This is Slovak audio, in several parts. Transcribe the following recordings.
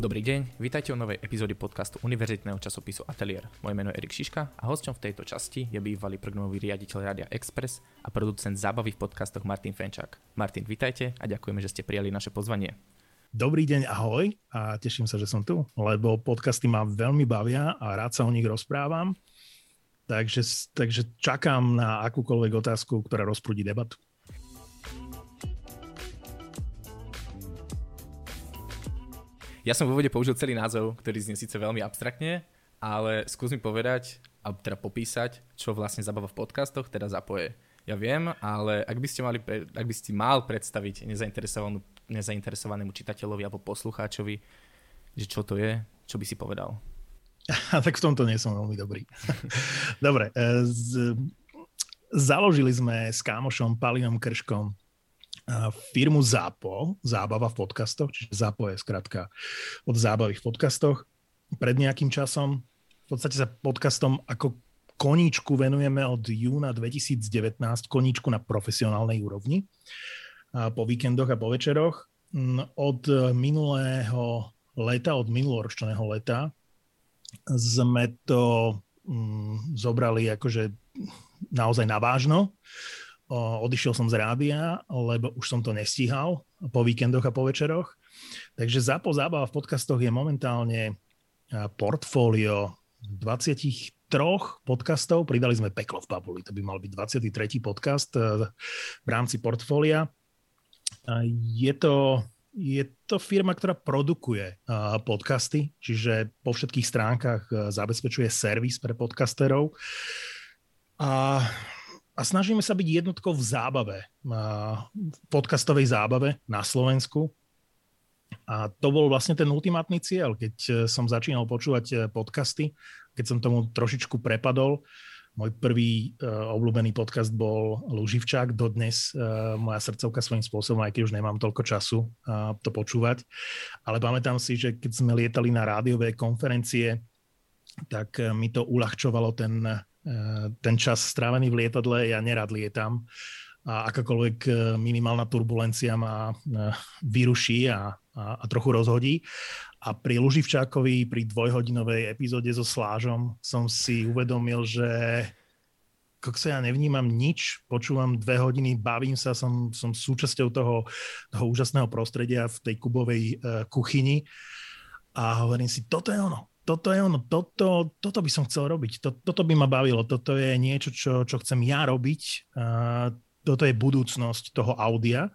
Dobrý deň, vítajte u novej epizódy podcastu univerzitného časopisu Atelier. Moje meno je Erik Šiška a hosťom v tejto časti je bývalý programový riaditeľ Radia Express a producent zábavy v podcastoch Martin Fenčák. Martin, vítajte a ďakujeme, že ste prijali naše pozvanie. Dobrý deň, ahoj a teším sa, že som tu, lebo podcasty ma veľmi bavia a rád sa o nich rozprávam. Takže, takže čakám na akúkoľvek otázku, ktorá rozprúdi debatu. Ja som v úvode použil celý názov, ktorý znie síce veľmi abstraktne, ale skús mi povedať, alebo teda popísať, čo vlastne zabava v podcastoch, teda zapoje. Ja viem, ale ak by ste, mali, ak by ste mal predstaviť nezainteresovanému čitateľovi alebo poslucháčovi, že čo to je, čo by si povedal? tak v tomto nie som veľmi dobrý. Dobre, e, z, založili sme s kámošom Palinom Krškom firmu ZAPO, zábava v podcastoch, čiže ZAPO je skratka od zábavy v podcastoch. Pred nejakým časom v podstate sa podcastom ako koníčku venujeme od júna 2019, koníčku na profesionálnej úrovni, po víkendoch a po večeroch. Mm, od minulého leta, od minuloročného leta sme to mm, zobrali akože naozaj na vážno odišiel som z rádia, lebo už som to nestíhal po víkendoch a po večeroch. Takže ZAPO zábava v podcastoch je momentálne portfólio 23 podcastov. Pridali sme Peklo v Pavuli, to by mal byť 23. podcast v rámci portfólia. Je to, je to firma, ktorá produkuje podcasty, čiže po všetkých stránkach zabezpečuje servis pre podcasterov. A a snažíme sa byť jednotkou v zábave, v podcastovej zábave na Slovensku. A to bol vlastne ten ultimátny cieľ, keď e, som začínal počúvať e, podcasty, keď som tomu trošičku prepadol. Môj prvý uh, obľúbený podcast bol Luživčák, dodnes uh, moja srdcovka svojím spôsobom, aj keď už nemám toľko času uh, to počúvať. Ale pamätám si, že keď sme lietali na rádiové konferencie, tak mi to uľahčovalo ten ten čas strávený v lietadle, ja nerad lietam a akákoľvek eh, minimálna turbulencia ma eh, vyruší a, a, a trochu rozhodí. A pri Luživčákovi, pri dvojhodinovej epizóde so Slážom som si uvedomil, že sa ja nevnímam nič, počúvam dve hodiny, bavím sa, som, som súčasťou toho, toho úžasného prostredia v tej kubovej uh, kuchyni a hovorím si, toto je ono, toto je ono, toto, toto by som chcel robiť, to, toto by ma bavilo, toto je niečo, čo, čo chcem ja robiť, uh, toto je budúcnosť toho audia.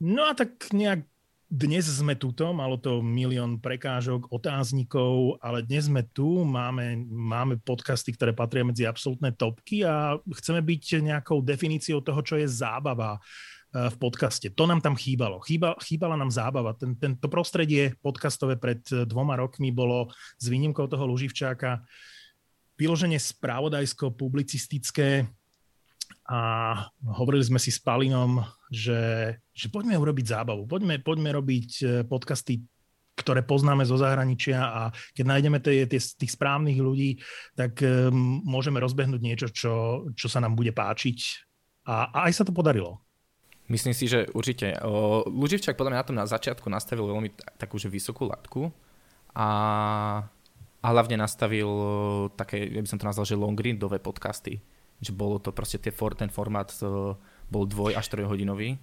No a tak nejak dnes sme tuto, malo to milión prekážok, otáznikov, ale dnes sme tu, máme, máme podcasty, ktoré patria medzi absolútne topky a chceme byť nejakou definíciou toho, čo je zábava, v podcaste. To nám tam chýbalo. Chýba, chýbala nám zábava. Ten, tento prostredie podcastové pred eh, dvoma rokmi bolo s výnimkou toho Luživčáka vyloženie spravodajsko-publicistické a hovorili sme si s Palinom, že, že poďme urobiť zábavu, poďme, poďme robiť eh, podcasty ktoré poznáme zo zahraničia a keď nájdeme tie, tie, tých správnych ľudí, tak um, môžeme rozbehnúť niečo, čo, čo sa nám bude páčiť. A, a aj sa to podarilo. Myslím si, že určite. Luživčák podľa mňa na tom na začiatku nastavil veľmi takú že vysokú latku a, a hlavne nastavil také, ja by som to nazval, že long readové podcasty. Že bolo to proste tie, ten formát bol dvoj až trojhodinový.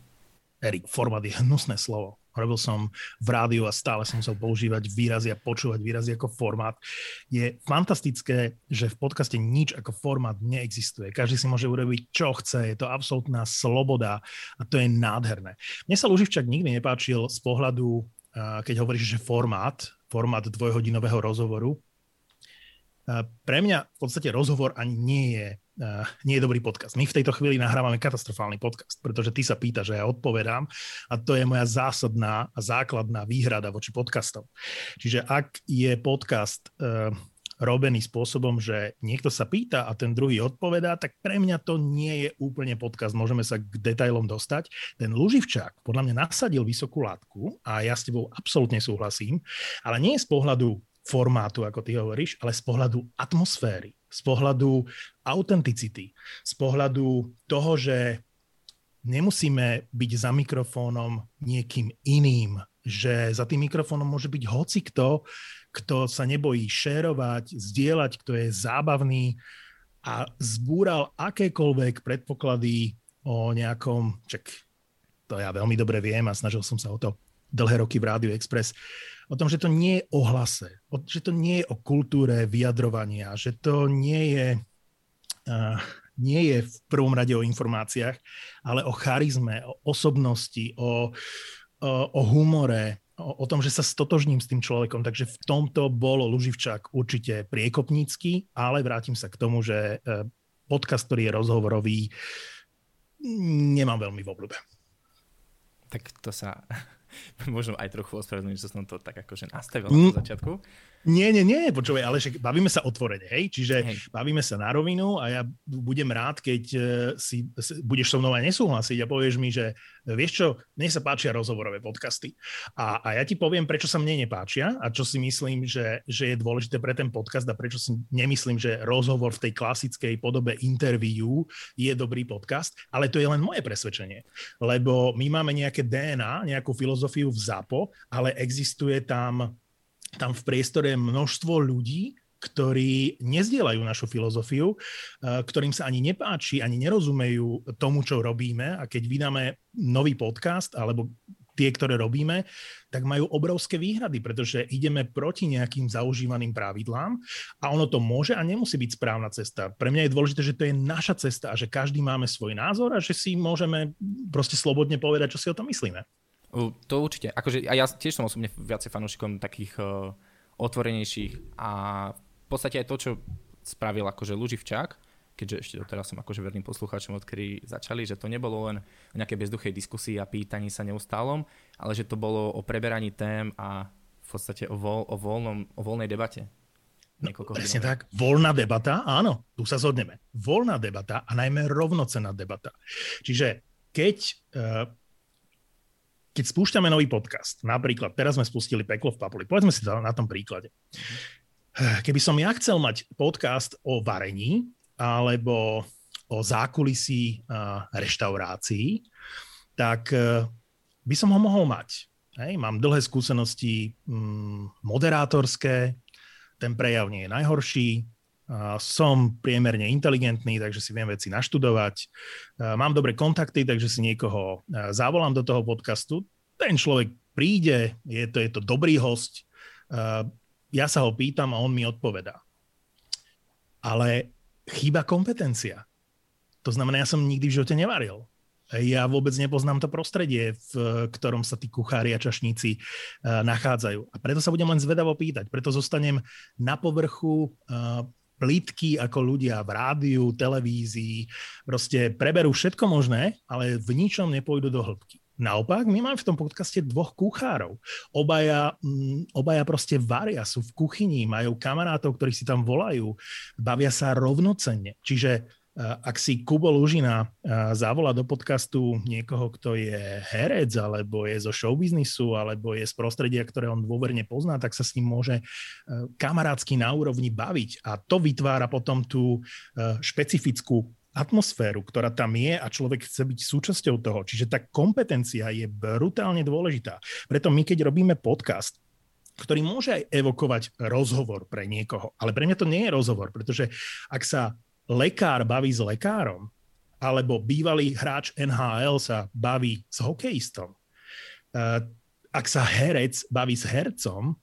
Erik, formát je hnusné slovo. Robil som v rádiu a stále som musel používať výrazy a počúvať výrazy ako formát. Je fantastické, že v podcaste nič ako formát neexistuje. Každý si môže urobiť, čo chce. Je to absolútna sloboda a to je nádherné. Mne sa Luživčak nikdy nepáčil z pohľadu, keď hovoríš, že formát, formát dvojhodinového rozhovoru. Pre mňa v podstate rozhovor ani nie je nie je dobrý podcast. My v tejto chvíli nahrávame katastrofálny podcast, pretože ty sa pýtaš, že ja odpovedám a to je moja zásadná a základná výhrada voči podcastom. Čiže ak je podcast uh, robený spôsobom, že niekto sa pýta a ten druhý odpovedá, tak pre mňa to nie je úplne podcast. Môžeme sa k detailom dostať. Ten Luživčák podľa mňa nasadil vysokú látku a ja s tebou absolútne súhlasím, ale nie z pohľadu formátu, ako ty hovoríš, ale z pohľadu atmosféry, z pohľadu autenticity, z pohľadu toho, že nemusíme byť za mikrofónom niekým iným, že za tým mikrofónom môže byť hoci kto, sa nebojí šérovať, zdieľať, kto je zábavný a zbúral akékoľvek predpoklady o nejakom, čak to ja veľmi dobre viem a snažil som sa o to dlhé roky v Rádiu Express, o tom, že to nie je o hlase, že to nie je o kultúre vyjadrovania, že to nie je, uh, nie je v prvom rade o informáciách, ale o charizme, o osobnosti, o, o, o humore, o, o tom, že sa stotožním s tým človekom. Takže v tomto bol Luživčák určite priekopnícky, ale vrátim sa k tomu, že e, podcast, ktorý je rozhovorový, nemám veľmi v obľúbe. Tak to sa možno aj trochu ospravedlniť, že som to tak akože nastavil mm. na začiatku. Nie, nie, nie, počúvaj, ale však bavíme sa otvorene, hej? Čiže hej. bavíme sa na rovinu a ja budem rád, keď e, si, budeš so mnou aj nesúhlasiť a povieš mi, že vieš čo, mne sa páčia rozhovorové podcasty. A, a ja ti poviem, prečo sa mne nepáčia a čo si myslím, že, že je dôležité pre ten podcast a prečo si nemyslím, že rozhovor v tej klasickej podobe interview je dobrý podcast, ale to je len moje presvedčenie. Lebo my máme nejaké DNA, nejakú filozofiu v ZAPO, ale existuje tam tam v priestore množstvo ľudí, ktorí nezdielajú našu filozofiu, eh, ktorým sa ani nepáči, ani nerozumejú tomu, čo robíme a keď vydáme nový podcast alebo tie, ktoré robíme, tak majú obrovské výhrady, pretože ideme proti nejakým zaužívaným pravidlám a ono to môže a nemusí byť správna cesta. Pre mňa je dôležité, že to je naša cesta a že každý máme svoj názor a že si môžeme proste slobodne povedať, čo si o tom myslíme. To určite. Akože, a ja tiež som osobne viacej fanúšikom takých uh, otvorenejších a v podstate aj to, čo spravil akože Luživčák, keďže ešte doteraz som akože verným poslucháčom, odkedy začali, že to nebolo len o nejakej bezduchej diskusii a pýtaní sa neustálom, ale že to bolo o preberaní tém a v podstate o, voľ, o, voľnom, o voľnej debate. No, presne tak, voľná debata, áno, tu sa zhodneme. Voľná debata a najmä rovnocená debata. Čiže keď uh, keď spúšťame nový podcast, napríklad teraz sme spustili Peklo v Papuli, povedzme si to na tom príklade. Keby som ja chcel mať podcast o varení alebo o zákulisí reštaurácií, tak e, by som ho mohol mať. Hej, mám dlhé skúsenosti mm, moderátorské, ten prejav nie je najhorší, som priemerne inteligentný, takže si viem veci naštudovať. Mám dobré kontakty, takže si niekoho zavolám do toho podcastu. Ten človek príde, je to, je to dobrý host. Ja sa ho pýtam a on mi odpovedá. Ale chýba kompetencia. To znamená, ja som nikdy v živote nevaril. Ja vôbec nepoznám to prostredie, v ktorom sa tí kuchári a čašníci nachádzajú. A preto sa budem len zvedavo pýtať. Preto zostanem na povrchu plítky ako ľudia v rádiu, televízii, proste preberú všetko možné, ale v ničom nepôjdu do hĺbky. Naopak, my máme v tom podcaste dvoch kuchárov. Obaja, mm, obaja proste varia, sú v kuchyni, majú kamarátov, ktorí si tam volajú, bavia sa rovnocenne. Čiže ak si Kubo Lužina zavolá do podcastu niekoho, kto je herec, alebo je zo showbiznisu, alebo je z prostredia, ktoré on dôverne pozná, tak sa s ním môže kamarátsky na úrovni baviť. A to vytvára potom tú špecifickú atmosféru, ktorá tam je a človek chce byť súčasťou toho. Čiže tá kompetencia je brutálne dôležitá. Preto my, keď robíme podcast, ktorý môže aj evokovať rozhovor pre niekoho. Ale pre mňa to nie je rozhovor, pretože ak sa lekár baví s lekárom, alebo bývalý hráč NHL sa baví s hokejistom, eh, ak sa herec baví s hercom,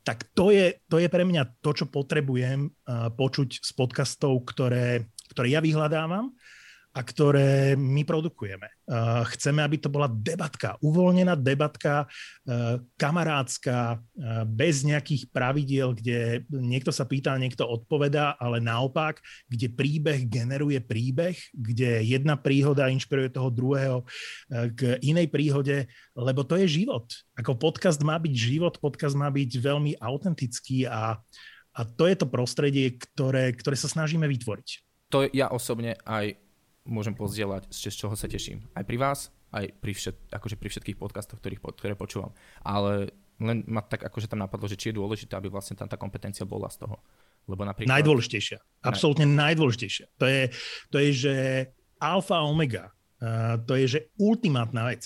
tak to je, to je pre mňa to, čo potrebujem eh, počuť z podcastov, ktoré, ktoré ja vyhľadávam a ktoré my produkujeme. Chceme, aby to bola debatka, uvoľnená debatka, e, kamarádska, e, bez nejakých pravidiel, kde niekto sa pýta, niekto odpovedá, ale naopak, kde príbeh generuje príbeh, kde jedna príhoda inšpiruje toho druhého e, k inej príhode, lebo to je život. Ako podcast má byť život, podcast má byť veľmi autentický a, a to je to prostredie, ktoré, ktoré sa snažíme vytvoriť. To ja osobne aj môžem pozdieľať, z čoho sa teším. Aj pri vás, aj pri, všet, akože pri všetkých podcastoch, ktorých, ktoré počúvam. Ale len ma tak akože tam napadlo, že či je dôležité, aby vlastne tam tá kompetencia bola z toho. Lebo napríklad... Najdôležitejšia. Absolútne najdôležitejšia. To je, to je, že alfa a omega to je, že ultimátna vec.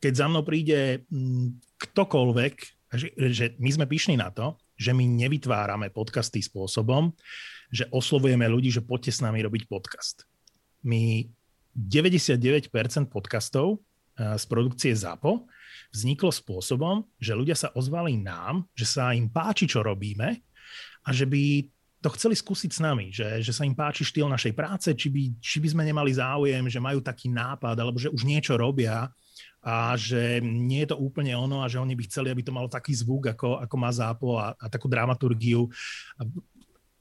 Keď za mnou príde mm, ktokoľvek, že, že my sme pyšní na to, že my nevytvárame podcasty spôsobom, že oslovujeme ľudí, že poďte s nami robiť podcast. My 99% podcastov z produkcie ZAPO vzniklo spôsobom, že ľudia sa ozvali nám, že sa im páči, čo robíme a že by to chceli skúsiť s nami, že, že sa im páči štýl našej práce, či by, či by sme nemali záujem, že majú taký nápad, alebo že už niečo robia a že nie je to úplne ono a že oni by chceli, aby to malo taký zvuk, ako, ako má zápo a, a takú dramaturgiu. A,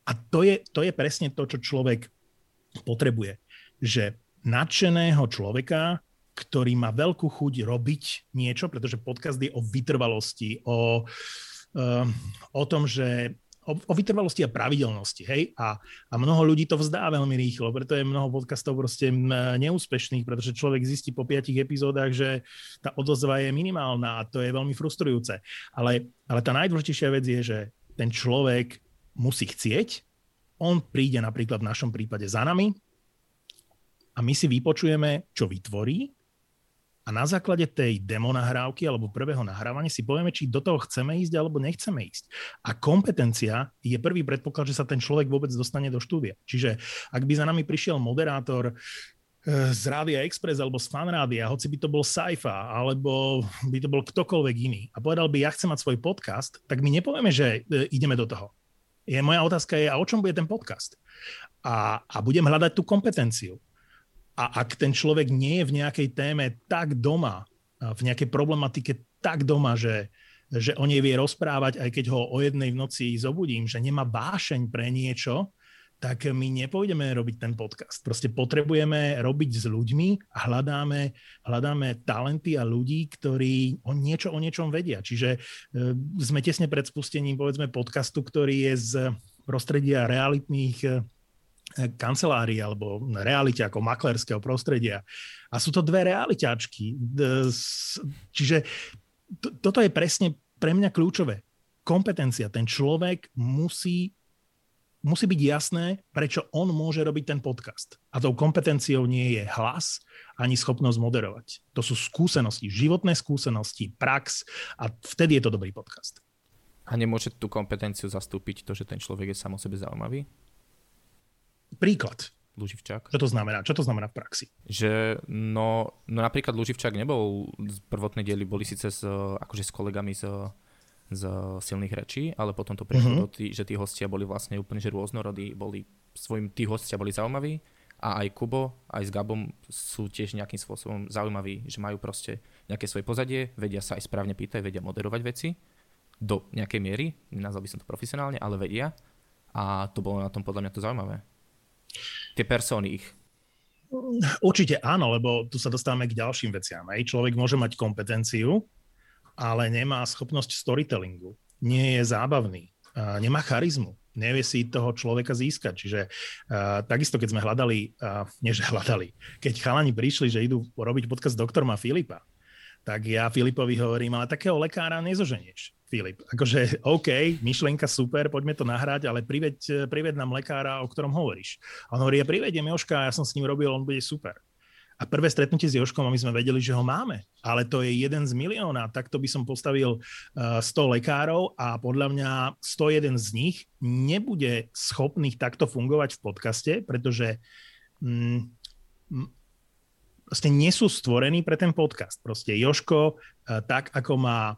a to, je, to je presne to, čo človek potrebuje. Že nadšeného človeka, ktorý má veľkú chuť robiť niečo, pretože podcast je o vytrvalosti, o, uh, o tom, že o vytrvalosti a pravidelnosti, hej, a, a mnoho ľudí to vzdá veľmi rýchlo, preto je mnoho podcastov proste neúspešných, pretože človek zistí po piatich epizódach, že tá odozva je minimálna a to je veľmi frustrujúce. Ale, ale tá najdôležitejšia vec je, že ten človek musí chcieť, on príde napríklad v našom prípade za nami a my si vypočujeme, čo vytvorí a na základe tej demo nahrávky alebo prvého nahrávania si povieme, či do toho chceme ísť alebo nechceme ísť. A kompetencia je prvý predpoklad, že sa ten človek vôbec dostane do štúdia. Čiže ak by za nami prišiel moderátor eh, z Rádia Express alebo z Fanrádia, hoci by to bol Saifa, alebo by to bol ktokoľvek iný a povedal by, ja chcem mať svoj podcast, tak my nepovieme, že eh, ideme do toho. Je, moja otázka je, a o čom bude ten podcast? A, a budem hľadať tú kompetenciu. A ak ten človek nie je v nejakej téme tak doma, v nejakej problematike tak doma, že, že o nej vie rozprávať, aj keď ho o jednej v noci zobudím, že nemá vášeň pre niečo, tak my nepôjdeme robiť ten podcast. Proste potrebujeme robiť s ľuďmi a hľadáme, hľadáme talenty a ľudí, ktorí o niečo o niečom vedia. Čiže e, sme tesne pred spustením, povedzme, podcastu, ktorý je z prostredia realitných e, kancelárii alebo realite ako maklerského prostredia. A sú to dve realiťačky. Čiže to, toto je presne pre mňa kľúčové. Kompetencia. Ten človek musí, musí byť jasné, prečo on môže robiť ten podcast. A tou kompetenciou nie je hlas ani schopnosť moderovať. To sú skúsenosti, životné skúsenosti, prax a vtedy je to dobrý podcast. A nemôže tú kompetenciu zastúpiť to, že ten človek je sám o sebe zaujímavý? Príklad. Luživčák. Čo to znamená? Čo to znamená v praxi? Že, no, no napríklad Luživčák nebol, z prvotnej diely boli síce s, akože s kolegami z, z silných rečí, ale potom to prešlo mm-hmm. do tý, že tí hostia boli vlastne úplne že rôznorodí, boli svojim, tí hostia boli zaujímaví a aj Kubo, aj s Gabom sú tiež nejakým spôsobom zaujímaví, že majú proste nejaké svoje pozadie, vedia sa aj správne pýtať, vedia moderovať veci do nejakej miery, nazval by som to profesionálne, ale vedia a to bolo na tom podľa mňa to zaujímavé tie persóny ich? Určite áno, lebo tu sa dostávame k ďalším veciam. Aj človek môže mať kompetenciu, ale nemá schopnosť storytellingu. Nie je zábavný, nemá charizmu, nevie si toho človeka získať. Čiže takisto, keď sme hľadali, že hľadali, keď chalani prišli, že idú robiť podcast doktorma Filipa, tak ja Filipovi hovorím, ale takého lekára nezoženieš. Filip, akože OK, myšlienka super, poďme to nahrať, ale priveď, priveď nám lekára, o ktorom hovoríš. A on hovorí, ja privediem Joška, ja som s ním robil, on bude super. A prvé stretnutie s Joškom, a my sme vedeli, že ho máme, ale to je jeden z milióna. Takto by som postavil uh, 100 lekárov a podľa mňa 101 z nich nebude schopných takto fungovať v podcaste, pretože mm, proste nie sú stvorení pre ten podcast. Proste Joško, uh, tak ako má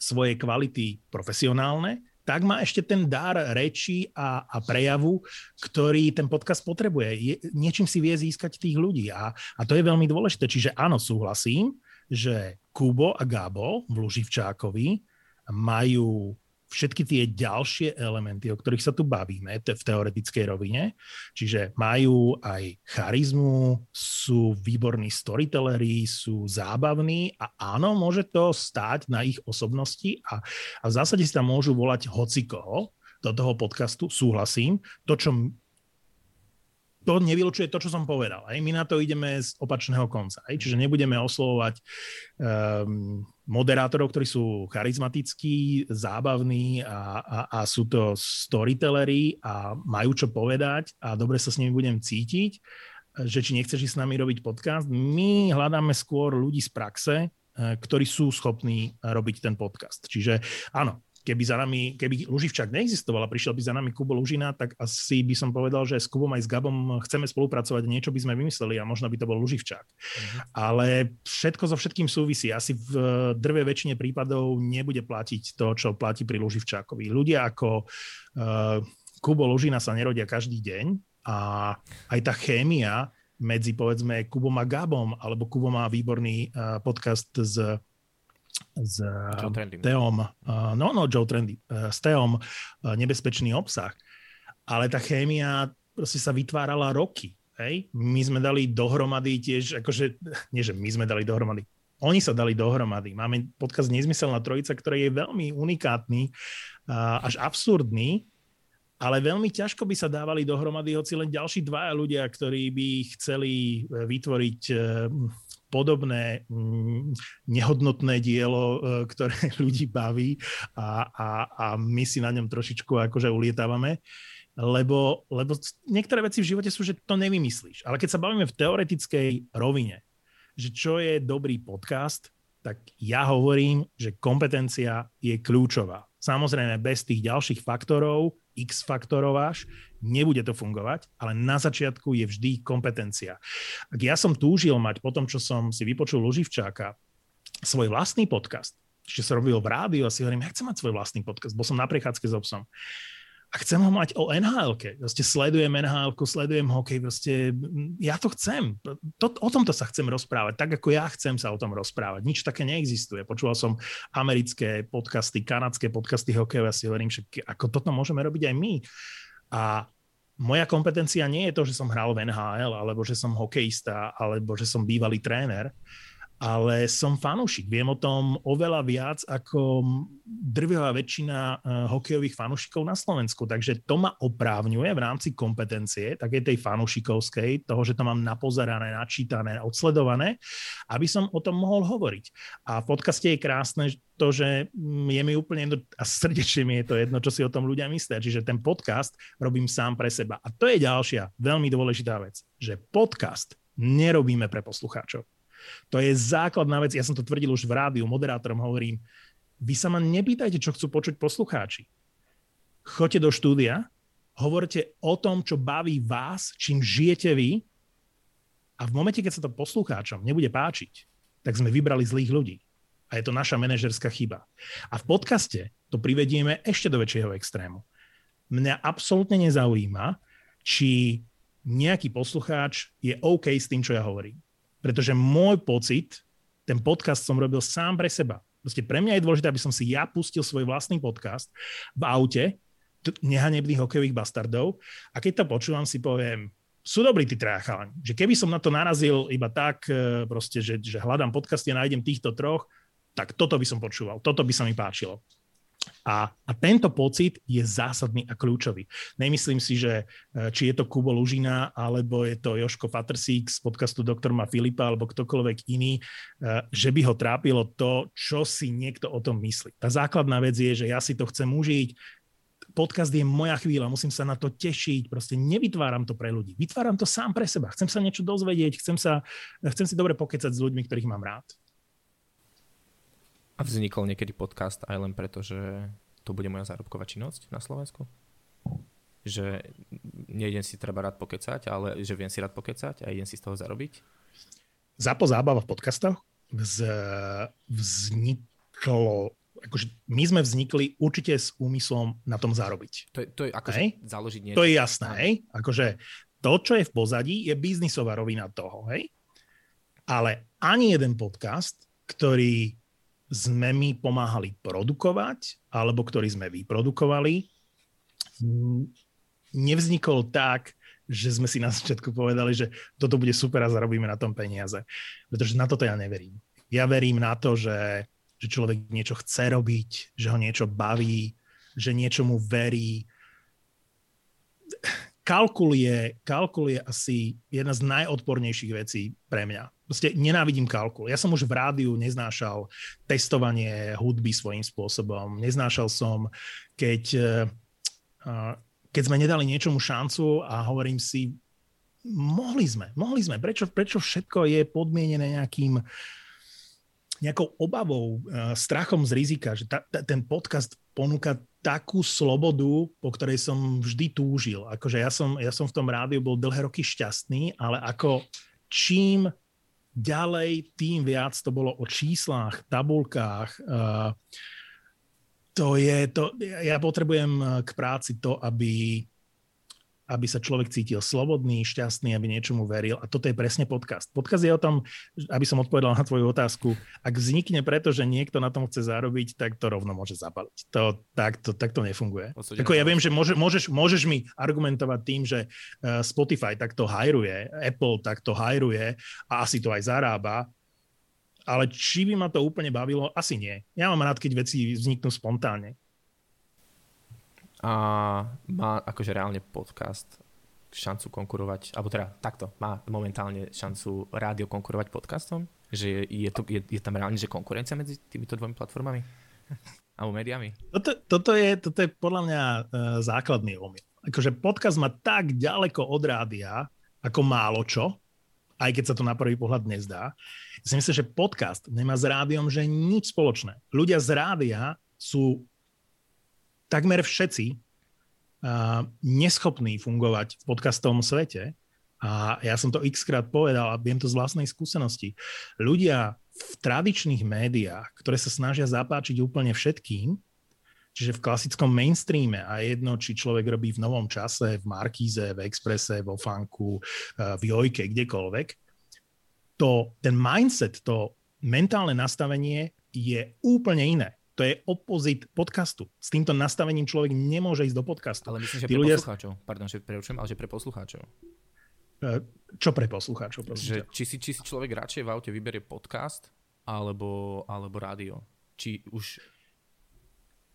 svoje kvality profesionálne, tak má ešte ten dar reči a, a prejavu, ktorý ten podcast potrebuje. Je, niečím si vie získať tých ľudí a, a to je veľmi dôležité. Čiže áno, súhlasím, že Kubo a Gabo v Luživčákovi majú všetky tie ďalšie elementy, o ktorých sa tu bavíme v teoretickej rovine. Čiže majú aj charizmu, sú výborní storytelleri, sú zábavní a áno, môže to stáť na ich osobnosti a, a v zásade si tam môžu volať hocikoho do toho podcastu, súhlasím. To, čo to nevylučuje to, čo som povedal. Aj my na to ideme z opačného konca. Aj? Čiže nebudeme oslovovať um, moderátorov, ktorí sú charizmatickí, zábavní a, a, a sú to storytelleri a majú čo povedať a dobre sa s nimi budem cítiť, že či nechceš ísť s nami robiť podcast. My hľadáme skôr ľudí z praxe, e, ktorí sú schopní robiť ten podcast. Čiže áno, keby za nami, keby Luživčák neexistoval a prišiel by za nami Kubo Lužina, tak asi by som povedal, že s Kubom aj s Gabom chceme spolupracovať, niečo by sme vymysleli a možno by to bol Luživčák. Uh-huh. Ale všetko so všetkým súvisí. Asi v drve väčšine prípadov nebude platiť to, čo platí pri Luživčákovi. Ľudia ako uh, Kubo Lužina sa nerodia každý deň a aj tá chémia medzi povedzme Kubom a Gabom, alebo Kubo má výborný uh, podcast s s Teom, uh, no, no, Joe Trendy, uh, s Teom uh, nebezpečný obsah. Ale tá chémia proste sa vytvárala roky. Hej? My sme dali dohromady tiež, akože, nie že my sme dali dohromady, oni sa dali dohromady. Máme podcast Nezmyselná trojica, ktorý je veľmi unikátny, až absurdný, ale veľmi ťažko by sa dávali dohromady, hoci len ďalší dvaja ľudia, ktorí by chceli vytvoriť podobné mm, nehodnotné dielo, e, ktoré ľudí baví a, a, a my si na ňom trošičku akože ulietávame. Lebo, lebo niektoré veci v živote sú, že to nevymyslíš. Ale keď sa bavíme v teoretickej rovine, že čo je dobrý podcast, tak ja hovorím, že kompetencia je kľúčová. Samozrejme, bez tých ďalších faktorov, x faktorov až, nebude to fungovať, ale na začiatku je vždy kompetencia. Ak ja som túžil mať po tom, čo som si vypočul Luživčáka, svoj vlastný podcast, ešte sa robil v rádiu a si hovorím, ja chcem mať svoj vlastný podcast, bol som na prechádzke s obsom a chcem ho mať o NHL-ke. Proste sledujem nhl sledujem hokej, proste ja to chcem. To, o tomto sa chcem rozprávať, tak ako ja chcem sa o tom rozprávať. Nič také neexistuje. Počúval som americké podcasty, kanadské podcasty hokejové a si hovorím, že ako toto môžeme robiť aj my. A moja kompetencia nie je to, že som hral v NHL, alebo že som hokejista, alebo že som bývalý tréner ale som fanúšik. Viem o tom oveľa viac ako drvivá väčšina uh, hokejových fanúšikov na Slovensku. Takže to ma oprávňuje v rámci kompetencie, takej tej fanúšikovskej, toho, že to mám napozerané, načítané, odsledované, aby som o tom mohol hovoriť. A v podcaste je krásne to, že je mi úplne jedno, a srdečne mi je to jedno, čo si o tom ľudia myslia. Čiže ten podcast robím sám pre seba. A to je ďalšia veľmi dôležitá vec, že podcast nerobíme pre poslucháčov to je základná vec. Ja som to tvrdil už v rádiu, moderátorom hovorím, vy sa ma nepýtajte, čo chcú počuť poslucháči. Choďte do štúdia, hovorte o tom, čo baví vás, čím žijete vy a v momente, keď sa to poslucháčom nebude páčiť, tak sme vybrali zlých ľudí. A je to naša manažerská chyba. A v podcaste to privedieme ešte do väčšieho extrému. Mňa absolútne nezaujíma, či nejaký poslucháč je OK s tým, čo ja hovorím. Pretože môj pocit, ten podcast som robil sám pre seba. Proste pre mňa je dôležité, aby som si ja pustil svoj vlastný podcast v aute, nehanebných hokejových bastardov a keď to počúvam, si poviem, sú dobrí tí traja chalani. Že keby som na to narazil iba tak, e, proste, že, že hľadám podcasty a nájdem týchto troch, tak toto by som počúval, toto by sa mi páčilo. A, a tento pocit je zásadný a kľúčový. Nemyslím si, že e, či je to Kubo Lužina, alebo je to Joško Fatrsík z podcastu Doktor Ma Filipa, alebo ktokoľvek iný, e, že by ho trápilo to, čo si niekto o tom myslí. Tá základná vec je, že ja si to chcem užiť, podcast je moja chvíľa, musím sa na to tešiť, proste nevytváram to pre ľudí, vytváram to sám pre seba, chcem sa niečo dozvedieť, chcem, sa, chcem si dobre pokecať s ľuďmi, ktorých mám rád. A vznikol niekedy podcast aj len preto, že to bude moja zárobková činnosť na Slovensku? Že nejdem si treba rád pokecať, ale že viem si rád pokecať a idem si z toho zarobiť? Zapo zábava v podcastoch vz, vzniklo akože my sme vznikli určite s úmyslom na tom zarobiť. To je, to je akože hej? založiť niečo. To je jasné, hej? Akože to, čo je v pozadí, je biznisová rovina toho, hej? Ale ani jeden podcast, ktorý sme my pomáhali produkovať, alebo ktorý sme vyprodukovali, nevznikol tak, že sme si na začiatku povedali, že toto bude super a zarobíme na tom peniaze. Pretože na toto ja neverím. Ja verím na to, že, že človek niečo chce robiť, že ho niečo baví, že niečomu verí. Kalkul je, kalkul je asi jedna z najodpornejších vecí pre mňa Proste nenávidím kalkul. Ja som už v rádiu neznášal testovanie hudby svojím spôsobom. Neznášal som, keď, eh, keď sme nedali niečomu šancu a hovorím si, mohli sme, mohli sme. Prečo, prečo všetko je podmienené nejakým nejakou obavou, uh, strachom z rizika, že ta, ta, ten podcast ponúka takú slobodu, po ktorej som vždy túžil. Akože ja som, ja som v tom rádiu bol dlhé roky šťastný, ale ako čím ďalej, tým viac to bolo o číslach, tabulkách. Uh, to je to, ja potrebujem k práci to, aby aby sa človek cítil slobodný, šťastný, aby niečomu veril. A toto je presne podcast. Podcast je o tom, aby som odpovedal na tvoju otázku, ak vznikne preto, že niekto na tom chce zarobiť, tak to rovno môže zapaliť. To, tak, to, tak to nefunguje. Ako ja viem, že môže, môžeš, môžeš mi argumentovať tým, že eh, Spotify takto hajruje, Apple takto hajruje a asi to aj zarába, ale či by ma to úplne bavilo? Asi nie. Ja mám rád, keď veci vzniknú spontánne a má akože reálne podcast šancu konkurovať, alebo teda takto, má momentálne šancu rádio konkurovať podcastom? Že je, to, je, je tam reálne že konkurencia medzi týmito dvomi platformami? alebo médiami? Toto, toto, je, toto je podľa mňa uh, základný omyl. Akože podcast má tak ďaleko od rádia, ako málo čo, aj keď sa to na prvý pohľad nezdá. Ja si myslím, že podcast nemá s rádiom že nič spoločné. Ľudia z rádia sú takmer všetci uh, neschopní fungovať v podcastovom svete. A ja som to x krát povedal a viem to z vlastnej skúsenosti. Ľudia v tradičných médiách, ktoré sa snažia zapáčiť úplne všetkým, čiže v klasickom mainstreame a jedno, či človek robí v novom čase, v Markíze, v Exprese, vo Funku, v Jojke, kdekoľvek, to, ten mindset, to mentálne nastavenie je úplne iné to je opozit podcastu. S týmto nastavením človek nemôže ísť do podcastu. Ale myslím, že Tí pre ľudia... poslucháčov. Pardon, že preučujem, ale že pre poslucháčov. E, čo pre poslucháčov? Že, či, si, či si človek radšej v aute vyberie podcast alebo, alebo rádio? Či už...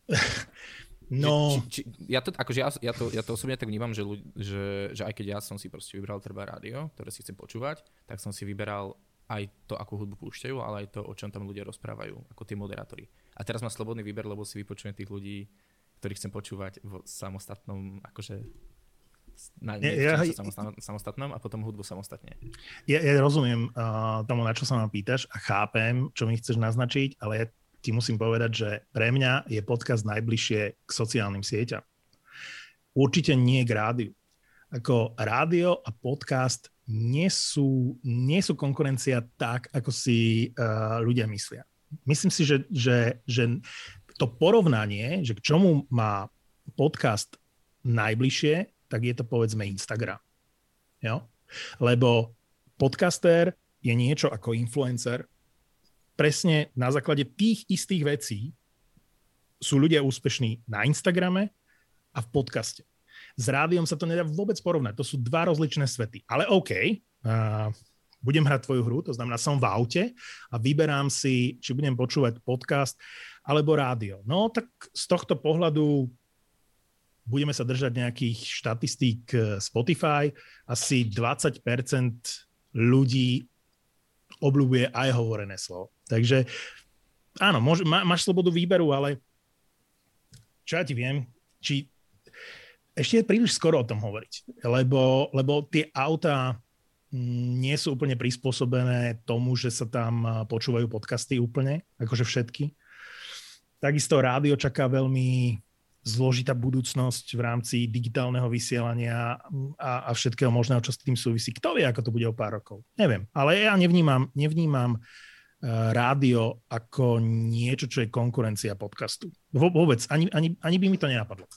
No... Či, či, ja, to, akože ja, ja, to, ja to osobne tak vnímam, že, že, že aj keď ja som si proste vybral treba rádio, ktoré si chcem počúvať, tak som si vyberal aj to, akú hudbu púšťajú, ale aj to, o čom tam ľudia rozprávajú, ako tí moderátori. A teraz mám slobodný výber, lebo si vypočujem tých ľudí, ktorých chcem počúvať v samostatnom, akože na, nie, ja, ja, samostatnom a potom hudbu samostatne. Ja, ja rozumiem uh, tomu, na čo sa ma pýtaš a chápem, čo mi chceš naznačiť, ale ja ti musím povedať, že pre mňa je podcast najbližšie k sociálnym sieťam. Určite nie k rádiu. Ako rádio a podcast nie sú, nie sú konkurencia tak, ako si uh, ľudia myslia myslím si, že, že, že to porovnanie, že k čomu má podcast najbližšie, tak je to povedzme Instagram. Jo? Lebo podcaster je niečo ako influencer. Presne na základe tých istých vecí sú ľudia úspešní na Instagrame a v podcaste. S rádiom sa to nedá vôbec porovnať. To sú dva rozličné svety. Ale OK, uh, budem hrať tvoju hru, to znamená, som v aute a vyberám si, či budem počúvať podcast alebo rádio. No tak z tohto pohľadu budeme sa držať nejakých štatistík eh, Spotify. Asi 20% ľudí obľúbuje aj hovorené slovo. Takže áno, môž, má, máš slobodu výberu, ale čo ja ti viem, či ešte je príliš skoro o tom hovoriť, lebo, lebo tie autá nie sú úplne prispôsobené tomu, že sa tam počúvajú podcasty úplne, akože všetky. Takisto rádio čaká veľmi zložitá budúcnosť v rámci digitálneho vysielania a, a všetkého možného, čo s tým súvisí. Kto vie, ako to bude o pár rokov? Neviem. Ale ja nevnímam, nevnímam uh, rádio ako niečo, čo je konkurencia podcastu. Vôbec. Ani, ani, ani by mi to nenapadlo.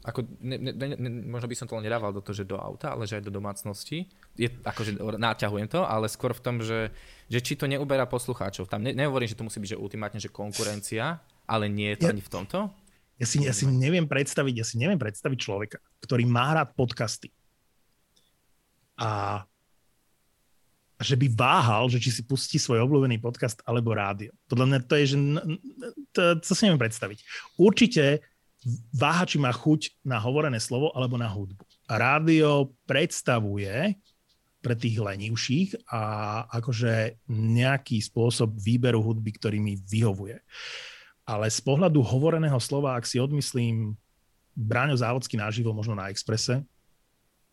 Ako, ne, ne, ne, možno by som to len nedával do toho, že do auta, ale že aj do domácnosti. Je, akože náťahujem to, ale skôr v tom, že, že či to neuberá poslucháčov. Tam ne, nehovorím, že to musí byť že ultimátne, že konkurencia, ale nie je to ja, ani v tomto. Ja si, ja si neviem predstaviť, ja si neviem predstaviť človeka, ktorý má rád podcasty. A že by váhal, že či si pustí svoj obľúbený podcast alebo rádio. Podľa mňa to je, že to, to si neviem predstaviť. Určite váha, či má chuť na hovorené slovo alebo na hudbu. Rádio predstavuje pre tých lenivších a akože nejaký spôsob výberu hudby, ktorý mi vyhovuje. Ale z pohľadu hovoreného slova, ak si odmyslím Bráňo Závodský naživo, možno na Exprese,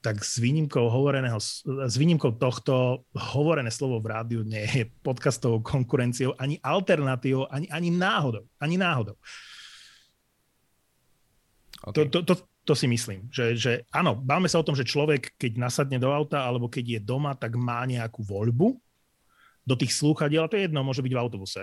tak s výnimkou, hovoreného, s výnimkou tohto hovorené slovo v rádiu nie je podcastovou konkurenciou, ani alternatívou, ani, ani náhodou. Ani náhodou. Okay. To, to, to, to si myslím, že, že áno, báme sa o tom, že človek, keď nasadne do auta alebo keď je doma, tak má nejakú voľbu do tých slúchadiel, a to je jedno, môže byť v autobuse,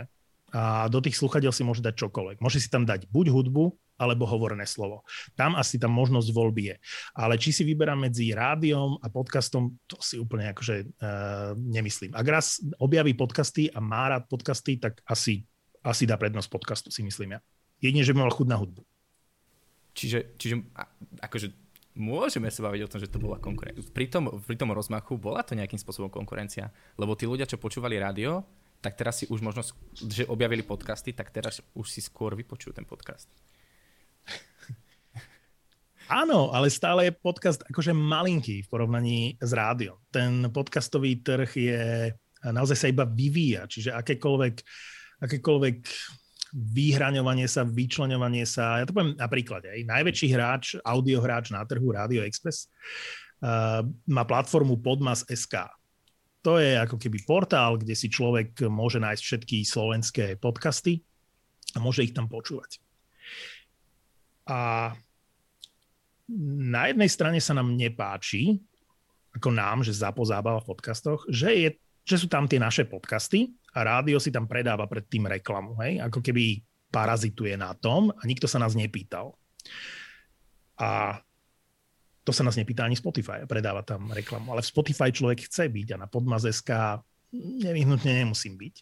a do tých sluchadiel si môže dať čokoľvek. Môže si tam dať buď hudbu, alebo hovorené slovo. Tam asi tá možnosť voľby je. Ale či si vyberám medzi rádiom a podcastom, to si úplne akože uh, nemyslím. Ak raz objaví podcasty a má rád podcasty, tak asi, asi dá prednosť podcastu, si myslím ja. Jedine, že by mal chuť na hudbu. Čiže, čiže akože môžeme sa baviť o tom, že to bola konkurencia. Pri tom, pri tom rozmachu bola to nejakým spôsobom konkurencia, lebo tí ľudia, čo počúvali rádio, tak teraz si už možno, že objavili podcasty, tak teraz už si skôr vypočujú ten podcast. Áno, ale stále je podcast akože malinký v porovnaní s rádiom. Ten podcastový trh je naozaj sa iba vyvíja, čiže akékoľvek, akékoľvek vyhraňovanie sa, vyčlenovanie sa, ja to poviem napríklad, aj najväčší hráč, audiohráč na trhu Radio Express, uh, má platformu Podmas.sk to je ako keby portál, kde si človek môže nájsť všetky slovenské podcasty a môže ich tam počúvať. A na jednej strane sa nám nepáči, ako nám, že zapo v podcastoch, že, je, že sú tam tie naše podcasty a rádio si tam predáva pred tým reklamu. Hej? Ako keby parazituje na tom a nikto sa nás nepýtal. A to sa nás nepýta ani Spotify, predáva tam reklamu. Ale v Spotify človek chce byť a na podmaz.sk nevyhnutne nemusím byť.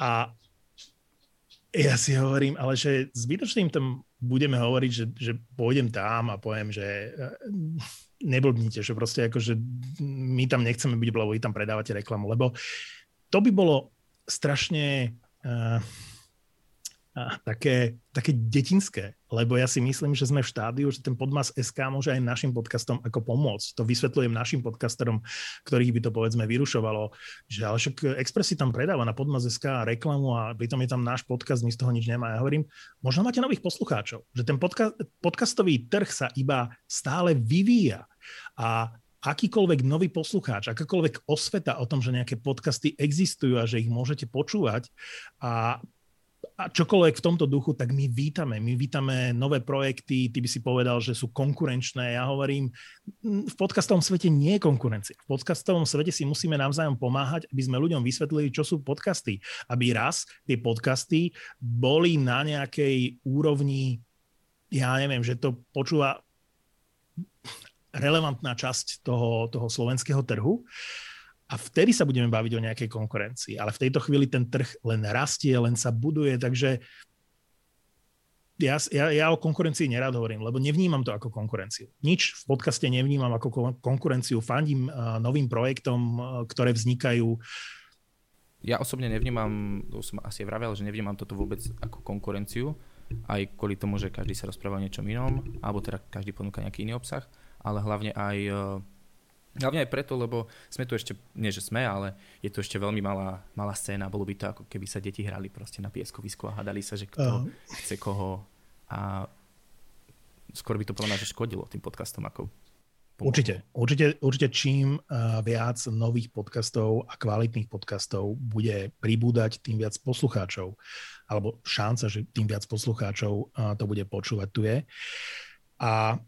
A ja si hovorím, ale že zbytočným tam budeme hovoriť, že, že pôjdem tam a poviem, že eh, neblbnite, že proste ako, že my tam nechceme byť, lebo vy tam predávate reklamu, lebo to by bolo strašne uh, a také, také detinské, lebo ja si myslím, že sme v štádiu, že ten podmas SK môže aj našim podcastom ako pomôcť. To vysvetľujem našim podcasterom, ktorých by to povedzme vyrušovalo, že ale však Express si tam predáva na podmas SK reklamu a pritom je tam náš podcast, my z toho nič nemá. Ja hovorím, možno máte nových poslucháčov, že ten podca- podcastový trh sa iba stále vyvíja a akýkoľvek nový poslucháč, akákoľvek osveta o tom, že nejaké podcasty existujú a že ich môžete počúvať a a čokoľvek v tomto duchu, tak my vítame. My vítame nové projekty, ty by si povedal, že sú konkurenčné. Ja hovorím, v podcastovom svete nie je konkurencia. V podcastovom svete si musíme navzájom pomáhať, aby sme ľuďom vysvetlili, čo sú podcasty. Aby raz tie podcasty boli na nejakej úrovni, ja neviem, že to počúva relevantná časť toho, toho slovenského trhu a vtedy sa budeme baviť o nejakej konkurencii. Ale v tejto chvíli ten trh len rastie, len sa buduje, takže ja, ja, ja o konkurencii nerád hovorím, lebo nevnímam to ako konkurenciu. Nič v podcaste nevnímam ako konkurenciu. Fandím novým projektom, ktoré vznikajú. Ja osobne nevnímam, to som asi vravel, že nevnímam toto vôbec ako konkurenciu, aj kvôli tomu, že každý sa rozpráva o niečom inom, alebo teda každý ponúka nejaký iný obsah, ale hlavne aj uh, Hlavne aj preto, lebo sme tu ešte, nie že sme, ale je tu ešte veľmi malá, malá scéna. Bolo by to ako keby sa deti hrali proste na pieskovisku a hádali sa, že kto uh. chce koho. A skôr by to podľa mňa škodilo tým podcastom ako Pomohlo. Určite, určite, určite čím uh, viac nových podcastov a kvalitných podcastov bude pribúdať, tým viac poslucháčov, alebo šanca, že tým viac poslucháčov uh, to bude počúvať tu je. A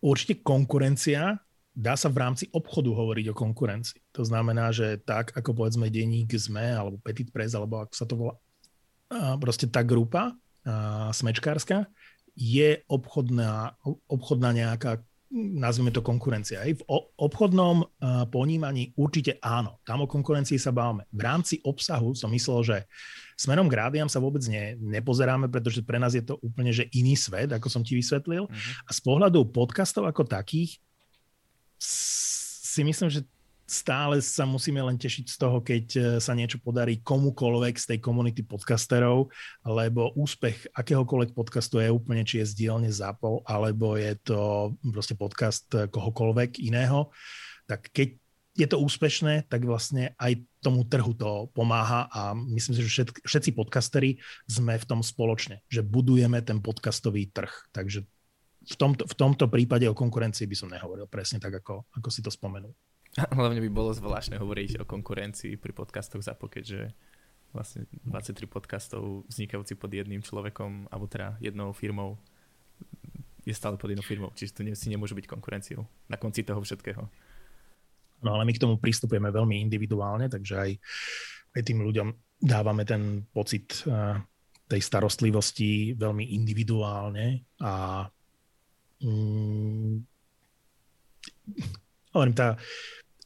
určite konkurencia dá sa v rámci obchodu hovoriť o konkurencii. To znamená, že tak, ako povedzme denník ZME, alebo Petit Press, alebo ako sa to volá, proste tá grupa smečkárska je obchodná, obchodná nejaká nazvime to konkurencia. Aj v obchodnom ponímaní určite áno. Tam o konkurencii sa bávame. V rámci obsahu som myslel, že smerom k rádiam sa vôbec ne, nepozeráme, pretože pre nás je to úplne že iný svet, ako som ti vysvetlil. Uh-huh. A z pohľadu podcastov ako takých si myslím, že stále sa musíme len tešiť z toho, keď e, sa niečo podarí komukoľvek z tej komunity podcasterov, lebo úspech akéhokoľvek podcastu je úplne, či je z dielne ZAPO, alebo je to proste podcast kohokoľvek iného, tak keď je to úspešné, tak vlastne aj tomu trhu to pomáha a myslím si, že všetci, všetci podcasteri sme v tom spoločne, že budujeme ten podcastový trh. Takže v tomto, v tomto prípade o konkurencii by som nehovoril presne tak, ako, ako si to spomenul. Hlavne by bolo zvláštne hovoriť o konkurencii pri podcastoch za keďže vlastne 23 podcastov vznikajúci pod jedným človekom, alebo teda jednou firmou je stále pod jednou firmou, čiže to si nemôže byť konkurenciou na konci toho všetkého. No ale my k tomu pristupujeme veľmi individuálne, takže aj, aj tým ľuďom dávame ten pocit uh, tej starostlivosti veľmi individuálne a mm, hovorím, tá,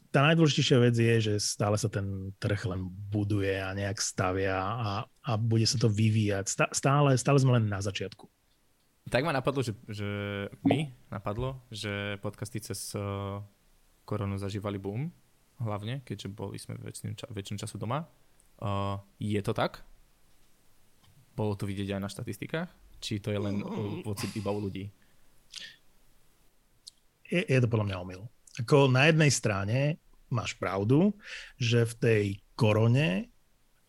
tá najdôležitejšia vec je, že stále sa ten trh len buduje a nejak stavia a, a bude sa to vyvíjať. Stále, stále sme len na začiatku. Tak ma napadlo, že, že mi napadlo, že podcasty cez uh, koronu zažívali boom, hlavne, keďže boli sme väčšinu, ča- väčšinu času doma. Uh, je to tak? Bolo to vidieť aj na štatistikách? Či to je len pocit iba u ľudí? Je, je to podľa mňa omyl. Ako na jednej strane máš pravdu, že v tej korone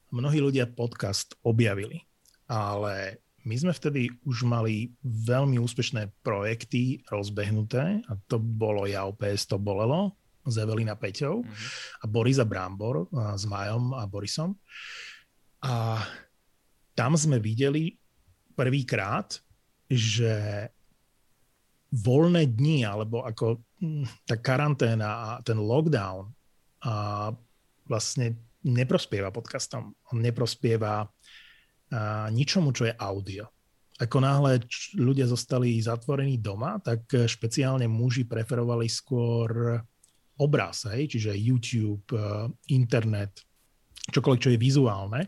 mnohí ľudia podcast objavili, ale my sme vtedy už mali veľmi úspešné projekty rozbehnuté a to bolo Ja OPS to bolelo s Evelina Peťou mm-hmm. a Borisa Brambor a s Majom a Borisom. A tam sme videli prvýkrát, že voľné dni, alebo ako hm, tá karanténa a ten lockdown a vlastne neprospieva podcastom. On neprospieva a ničomu, čo je audio. Ako náhle ľudia zostali zatvorení doma, tak špeciálne muži preferovali skôr obraz, hej? čiže YouTube, e, internet, čokoľvek, čo je vizuálne.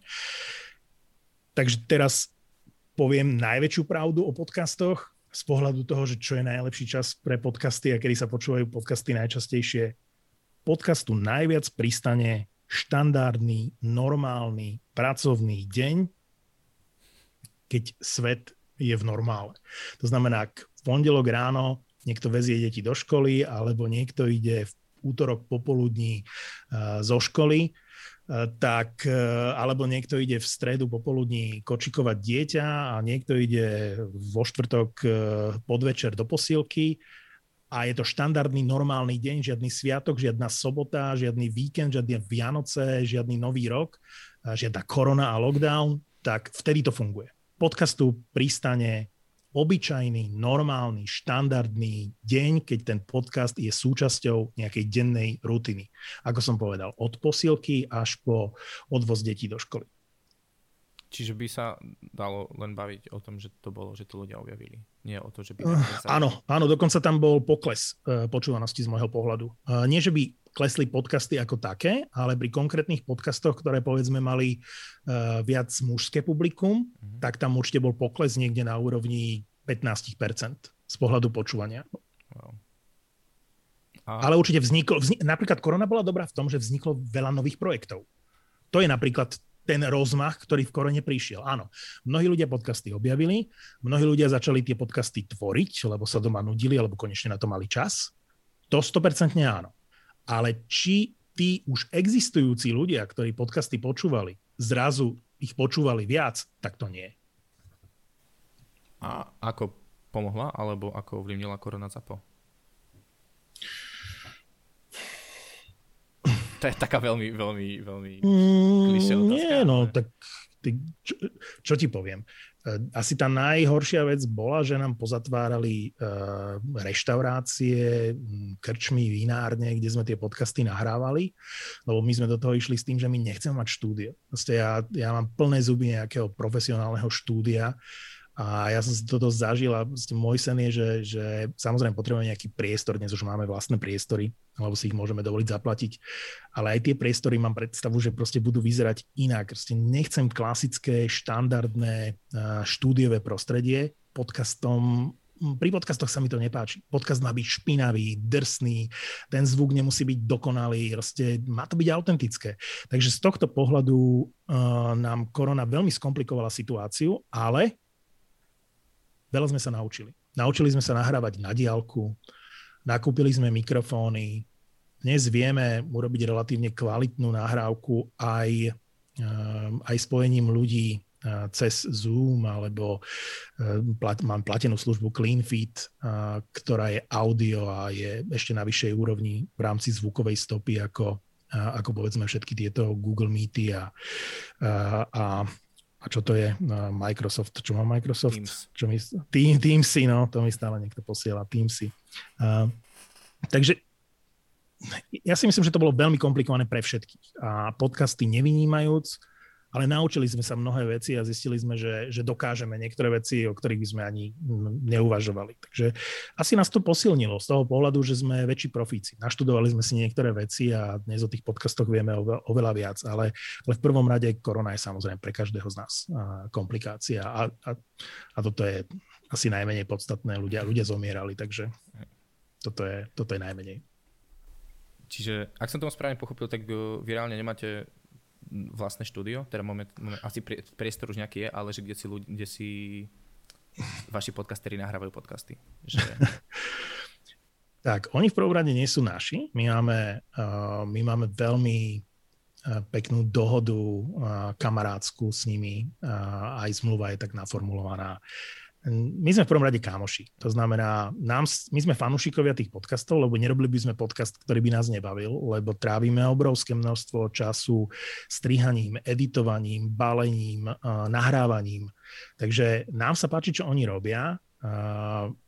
Takže teraz poviem najväčšiu pravdu o podcastoch z pohľadu toho, že čo je najlepší čas pre podcasty a kedy sa počúvajú podcasty najčastejšie. Podcastu najviac pristane štandardný, normálny, pracovný deň keď svet je v normále. To znamená, ak v pondelok ráno niekto vezie deti do školy, alebo niekto ide v útorok popoludní uh, zo školy, uh, tak, uh, alebo niekto ide v stredu popoludní kočikovať dieťa a niekto ide vo štvrtok podvečer do posilky a je to štandardný normálny deň, žiadny sviatok, žiadna sobota, žiadny víkend, žiadne Vianoce, žiadny nový rok, žiadna korona a lockdown, tak vtedy to funguje podcastu pristane obyčajný, normálny, štandardný deň, keď ten podcast je súčasťou nejakej dennej rutiny. Ako som povedal, od posilky až po odvoz detí do školy. Čiže by sa dalo len baviť o tom, že to bolo, že to ľudia objavili. Nie o to, že by... Uh, áno, áno, dokonca tam bol pokles uh, počúvanosti z môjho pohľadu. Uh, nie, že by klesli podcasty ako také, ale pri konkrétnych podcastoch, ktoré povedzme mali uh, viac mužské publikum, mm-hmm. tak tam určite bol pokles niekde na úrovni 15% z pohľadu počúvania. Wow. A... Ale určite vzniklo, vznik, napríklad korona bola dobrá v tom, že vzniklo veľa nových projektov. To je napríklad ten rozmach, ktorý v korone prišiel. Áno, mnohí ľudia podcasty objavili, mnohí ľudia začali tie podcasty tvoriť, lebo sa doma nudili, alebo konečne na to mali čas. To 100% áno ale či tí už existujúci ľudia, ktorí podcasty počúvali, zrazu ich počúvali viac, tak to nie. A ako pomohla, alebo ako ovlivnila korona ZAPO? To je taká veľmi, veľmi, veľmi mm, Nie, no, tak ty, čo, čo ti poviem? Asi tá najhoršia vec bola, že nám pozatvárali uh, reštaurácie, krčmy, vinárne, kde sme tie podcasty nahrávali, lebo my sme do toho išli s tým, že my nechceme mať štúdio. Proste ja, ja mám plné zuby nejakého profesionálneho štúdia, a ja som si toto zažil a môj sen je, že, že samozrejme potrebujeme nejaký priestor, dnes už máme vlastné priestory, alebo si ich môžeme dovoliť zaplatiť, ale aj tie priestory mám predstavu, že proste budú vyzerať inak. Proste nechcem klasické, štandardné štúdiové prostredie. Podcastom pri podcastoch sa mi to nepáči. Podcast má byť špinavý, drsný, ten zvuk nemusí byť dokonalý, proste má to byť autentické. Takže z tohto pohľadu uh, nám korona veľmi skomplikovala situáciu, ale Veľa sme sa naučili. Naučili sme sa nahrávať na diálku, nakúpili sme mikrofóny, dnes vieme urobiť relatívne kvalitnú nahrávku aj, ehm, aj spojením ľudí cez Zoom alebo plat, mám platenú službu CleanFit, ktorá je audio a je ešte na vyššej úrovni v rámci zvukovej stopy ako, ako povedzme všetky tieto Google Meety a, a, a a čo to je Microsoft, čo má Microsoft? Teams. Čo mi, Team, Teamsy, no, to mi stále niekto posiela, Teamsy. Uh, takže ja si myslím, že to bolo veľmi komplikované pre všetkých. A podcasty nevynímajúc, ale naučili sme sa mnohé veci a zistili sme, že, že dokážeme niektoré veci, o ktorých by sme ani neuvažovali. Takže asi nás to posilnilo z toho pohľadu, že sme väčší profíci. Naštudovali sme si niektoré veci a dnes o tých podcastoch vieme oveľa viac, ale, ale v prvom rade korona je samozrejme pre každého z nás komplikácia a, a, a toto je asi najmenej podstatné. Ľudia, ľudia zomierali, takže toto je, toto je najmenej. Čiže, ak som tomu správne pochopil, tak vy reálne nemáte vlastné štúdio, teda moment, moment, asi priestor už nejaký je, ale že kde si, ľudí, kde si vaši podcasteri nahrávajú podcasty. Že... tak, oni v prvom rade nie sú naši. My máme, uh, my máme veľmi uh, peknú dohodu uh, kamarádskú s nimi. Uh, aj zmluva je tak naformulovaná, my sme v prvom rade kámoši. To znamená, nám, my sme fanúšikovia tých podcastov, lebo nerobili by sme podcast, ktorý by nás nebavil, lebo trávime obrovské množstvo času strihaním, editovaním, balením, nahrávaním. Takže nám sa páči, čo oni robia.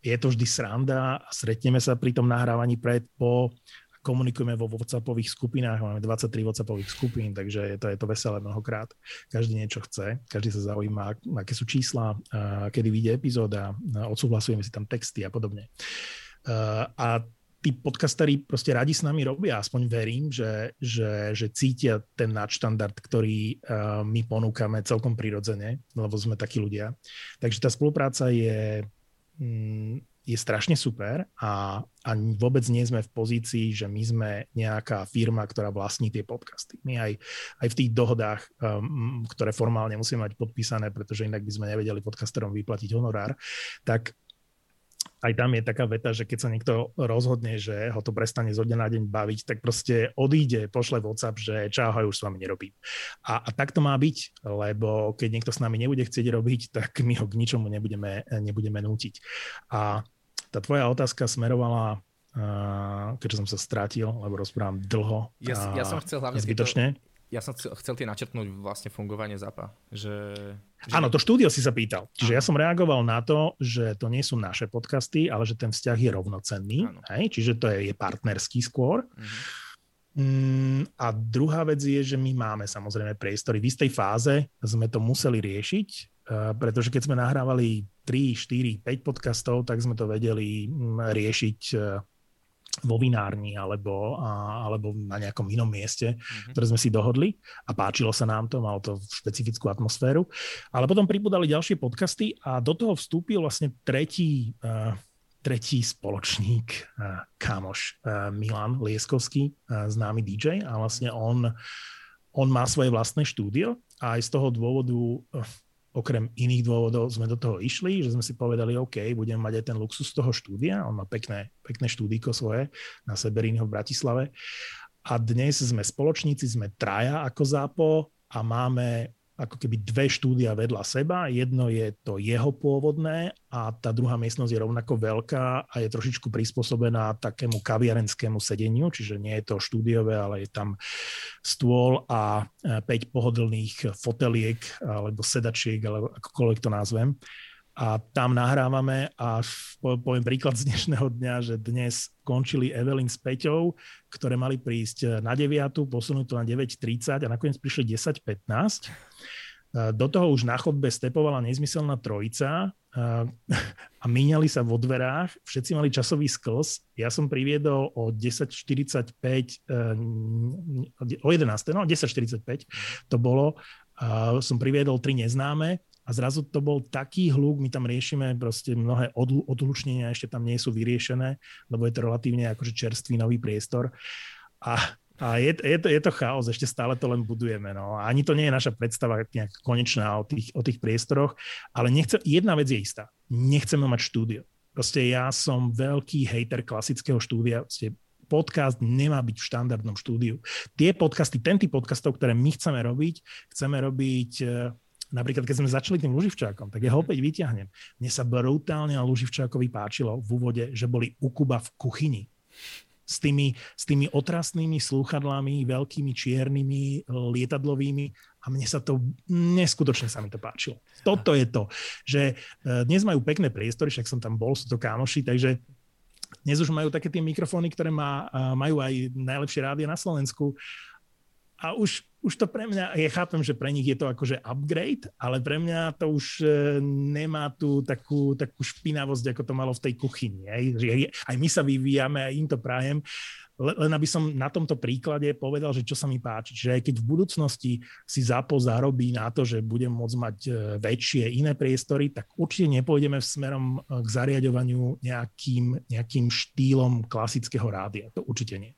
Je to vždy sranda a stretneme sa pri tom nahrávaní pred, po komunikujeme vo WhatsAppových skupinách, máme 23 WhatsAppových skupín, takže je to, je to veselé mnohokrát. Každý niečo chce, každý sa zaujíma, aké sú čísla, kedy vyjde epizóda, odsúhlasujeme si tam texty a podobne. A tí podcasteri proste radi s nami robia, aspoň verím, že, že, že cítia ten nadštandard, ktorý my ponúkame celkom prirodzene, lebo sme takí ľudia. Takže tá spolupráca je, mm, je strašne super a, a vôbec nie sme v pozícii, že my sme nejaká firma, ktorá vlastní tie podcasty. My aj, aj v tých dohodách, um, ktoré formálne musíme mať podpísané, pretože inak by sme nevedeli podcasterom vyplatiť honorár, tak aj tam je taká veta, že keď sa niekto rozhodne, že ho to prestane zo dňa na deň baviť, tak proste odíde, pošle WhatsApp, že čau, už s vami nerobím. A, a tak to má byť, lebo keď niekto s nami nebude chcieť robiť, tak my ho k ničomu nebudeme, nebudeme nútiť. A tá tvoja otázka smerovala, uh, keďže som sa strátil, lebo rozprávam dlho. Ja, ja som chcel hlavne zbytočne. To, ja som chcel, chcel ti načrtnúť vlastne fungovanie ZAPA. Že, že... Áno, to štúdio si sa pýtal. Čiže ja som reagoval na to, že to nie sú naše podcasty, ale že ten vzťah je rovnocenný. Hej? Čiže to je, je partnerský skôr. Uh-huh. Mm, a druhá vec je, že my máme samozrejme priestory. V istej fáze sme to museli riešiť, Eh, pretože keď sme nahrávali 3, 4, 5 podcastov, tak sme to vedeli mm, riešiť eh, vo vinárni alebo, alebo na nejakom inom mieste, mm-hmm. ktoré sme si dohodli a páčilo sa nám to, malo to špecifickú atmosféru. Ale potom pribudali ďalšie podcasty a do toho vstúpil vlastne tretí, uh, tretí spoločník, kámoš uh, Milan Lieskovský, známy DJ a vlastne on, on má svoje vlastné štúdio a aj z toho dôvodu okrem iných dôvodov sme do toho išli, že sme si povedali, OK, budeme mať aj ten luxus toho štúdia, on má pekné, pekné štúdiko svoje na Seberínyho v Bratislave. A dnes sme spoločníci, sme traja ako zápo a máme ako keby dve štúdia vedľa seba. Jedno je to jeho pôvodné a tá druhá miestnosť je rovnako veľká a je trošičku prispôsobená takému kaviarenskému sedeniu, čiže nie je to štúdiové, ale je tam stôl a 5 e, pohodlných foteliek alebo sedačiek, alebo akokoľvek to nazvem a tam nahrávame a poviem príklad z dnešného dňa, že dnes končili Evelyn s Peťou, ktoré mali prísť na 9, posunúť to na 9.30 a nakoniec prišli 10.15. Do toho už na chodbe stepovala nezmyselná trojica a míňali sa vo dverách, všetci mali časový sklz. Ja som priviedol o 10.45, o 11. no 10.45 to bolo, som priviedol tri neznáme a zrazu to bol taký hluk, my tam riešime proste mnohé odlučnenia, ešte tam nie sú vyriešené, lebo je to relatívne akože čerstvý nový priestor. A a je, je, to, je to chaos, ešte stále to len budujeme. No. A ani to nie je naša predstava nejak konečná o tých, o tých priestoroch, ale nechce, jedna vec je istá. Nechceme mať štúdio. Proste ja som veľký hejter klasického štúdia. Proste podcast nemá byť v štandardnom štúdiu. Tie podcasty, ten typ podcastov, ktoré my chceme robiť, chceme robiť Napríklad, keď sme začali tým Luživčákom, tak ja ho opäť vyťahnem. Mne sa brutálne na Luživčákovi páčilo v úvode, že boli u Kuba v kuchyni s tými, s tými otrasnými slúchadlami, veľkými čiernymi, lietadlovými a mne sa to, neskutočne sa mi to páčilo. Toto je to, že e, dnes majú pekné priestory, však som tam bol, sú to kámoši, takže dnes už majú také tie mikrofóny, ktoré má, majú aj najlepšie rádia na Slovensku a už, už to pre mňa, ja chápem, že pre nich je to akože upgrade, ale pre mňa to už e, nemá tú takú, takú špinavosť, ako to malo v tej kuchyni. Aj, aj my sa vyvíjame, aj im to prajem. Len aby som na tomto príklade povedal, že čo sa mi páči. Že keď v budúcnosti si ZAPO zarobí na to, že budem môcť mať e, väčšie iné priestory, tak určite nepôjdeme smerom e, k zariadovaniu nejakým, nejakým štýlom klasického rádia. To určite nie.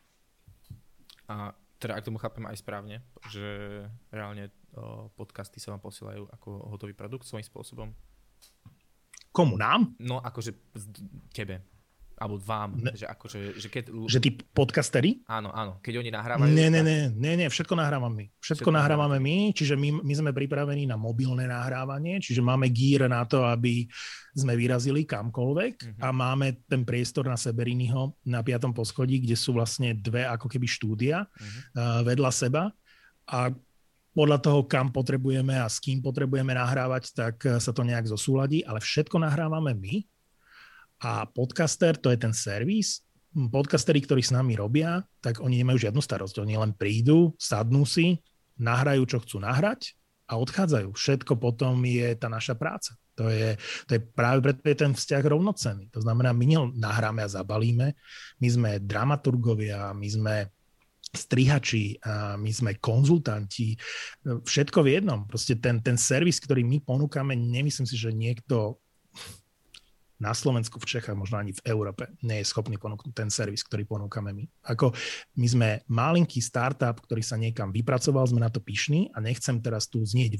A teda ak tomu chápem aj správne, že reálne o, podcasty sa vám posielajú ako hotový produkt svojím spôsobom? Komu, nám? No, akože tebe alebo vám, ne, že akože, že keď... Že tí podcastery? Áno, áno, keď oni nahrávajú... Nie, nie, nie, nie, nie všetko nahrávame my. Všetko, všetko nahrávame my, čiže my, my sme pripravení na mobilné nahrávanie, čiže máme gear na to, aby sme vyrazili kamkoľvek uh-huh. a máme ten priestor na Seberinyho na piatom poschodí, kde sú vlastne dve ako keby štúdia uh-huh. uh, vedľa seba a podľa toho, kam potrebujeme a s kým potrebujeme nahrávať, tak sa to nejak zosúladí, ale všetko nahrávame my a podcaster, to je ten servis, hm, podcasteri, ktorí s nami robia, tak oni nemajú žiadnu starosť. Oni len prídu, sadnú si, nahrajú, čo chcú nahrať a odchádzajú. Všetko potom je tá naša práca. To je, to je práve preto je ten vzťah rovnocenný. To znamená, my nahráme a zabalíme, my sme dramaturgovia, my sme strihači, a my sme konzultanti, všetko v jednom. Proste ten, ten servis, ktorý my ponúkame, nemyslím si, že niekto na Slovensku, v Čechách, možno ani v Európe nie je schopný ponúknuť ten servis, ktorý ponúkame my. Ako my sme malinký startup, ktorý sa niekam vypracoval, sme na to pyšní a nechcem teraz tu znieť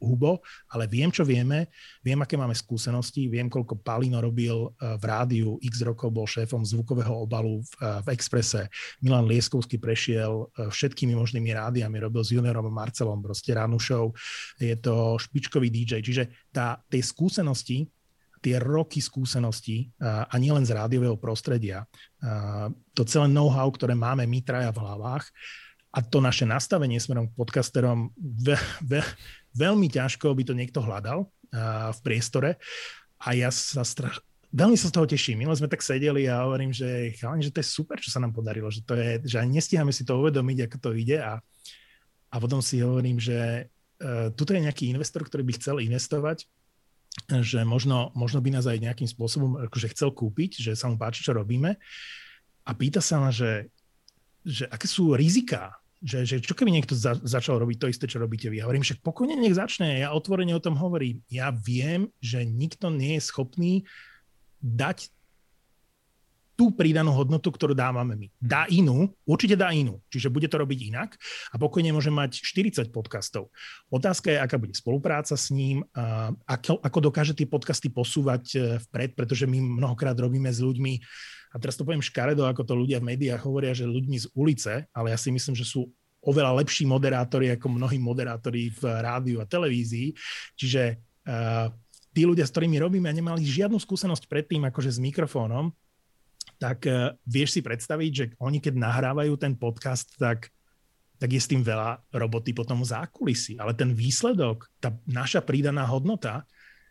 hubo, ale viem, čo vieme, viem, aké máme skúsenosti, viem, koľko Palino robil eh, v rádiu, x rokov bol šéfom zvukového obalu v, eh, v Exprese, Milan Lieskovský prešiel eh, všetkými možnými rádiami, robil s juniorom Marcelom, proste ránu show, je to špičkový DJ, čiže tá, tej skúsenosti tie roky skúseností a nielen z rádiového prostredia, to celé know-how, ktoré máme my traja v hlavách a to naše nastavenie smerom k podcasterom, ve, ve, veľmi ťažko by to niekto hľadal v priestore. A ja sa strach, veľmi sa z toho teším. Minule sme tak sedeli a hovorím, že, chalani, že to je super, čo sa nám podarilo, že, to je, že ani nestíhame si to uvedomiť, ako to ide. A, a potom si hovorím, že uh, tuto je nejaký investor, ktorý by chcel investovať že možno, možno by nás aj nejakým spôsobom akože chcel kúpiť, že sa mu páči, čo robíme a pýta sa ma, že, že aké sú riziká, že, že čo keby niekto za, začal robiť to isté, čo robíte vy. Ja hovorím, že pokojne nech začne, ja otvorene o tom hovorím. Ja viem, že nikto nie je schopný dať tú pridanú hodnotu, ktorú dávame my. Dá inú, určite dá inú, čiže bude to robiť inak a pokojne môže mať 40 podcastov. Otázka je, aká bude spolupráca s ním, ako, ako dokáže tie podcasty posúvať e, vpred, pretože my mnohokrát robíme s ľuďmi, a teraz to poviem škaredo, ako to ľudia v médiách hovoria, že ľuďmi z ulice, ale ja si myslím, že sú oveľa lepší moderátori ako mnohí moderátori v rádiu a televízii. Čiže uh, tí ľudia, s ktorými robíme, nemali žiadnu skúsenosť predtým akože s mikrofónom, tak uh, vieš si predstaviť, že oni keď nahrávajú ten podcast, tak, tak je s tým veľa roboty potom v zákulisí. Ale ten výsledok, tá naša pridaná hodnota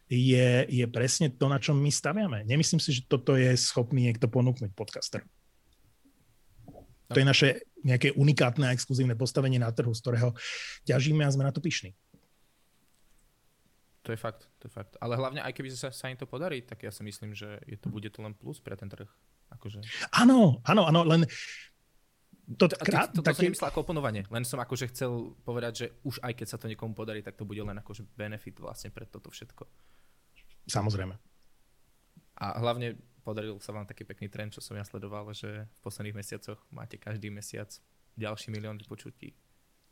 je, je presne to, na čom my staviame. Nemyslím si, že toto je schopný niekto ponúknuť podcaster. To je naše nejaké unikátne a exkluzívne postavenie na trhu, z ktorého ťažíme a sme na to pyšní. To je fakt, to je fakt. Ale hlavne aj keby sa, sa im to podarí, tak ja si myslím, že je to, bude to len plus pre ten trh. Akože... Áno, áno, áno, len to, krát, to, to, to také... som nemyslel ako oponovanie, len som akože chcel povedať, že už aj keď sa to niekomu podarí, tak to bude len akože benefit vlastne pre toto všetko. Samozrejme. A hlavne podaril sa vám taký pekný trend, čo som ja sledoval, že v posledných mesiacoch máte každý mesiac ďalší milión vypočutí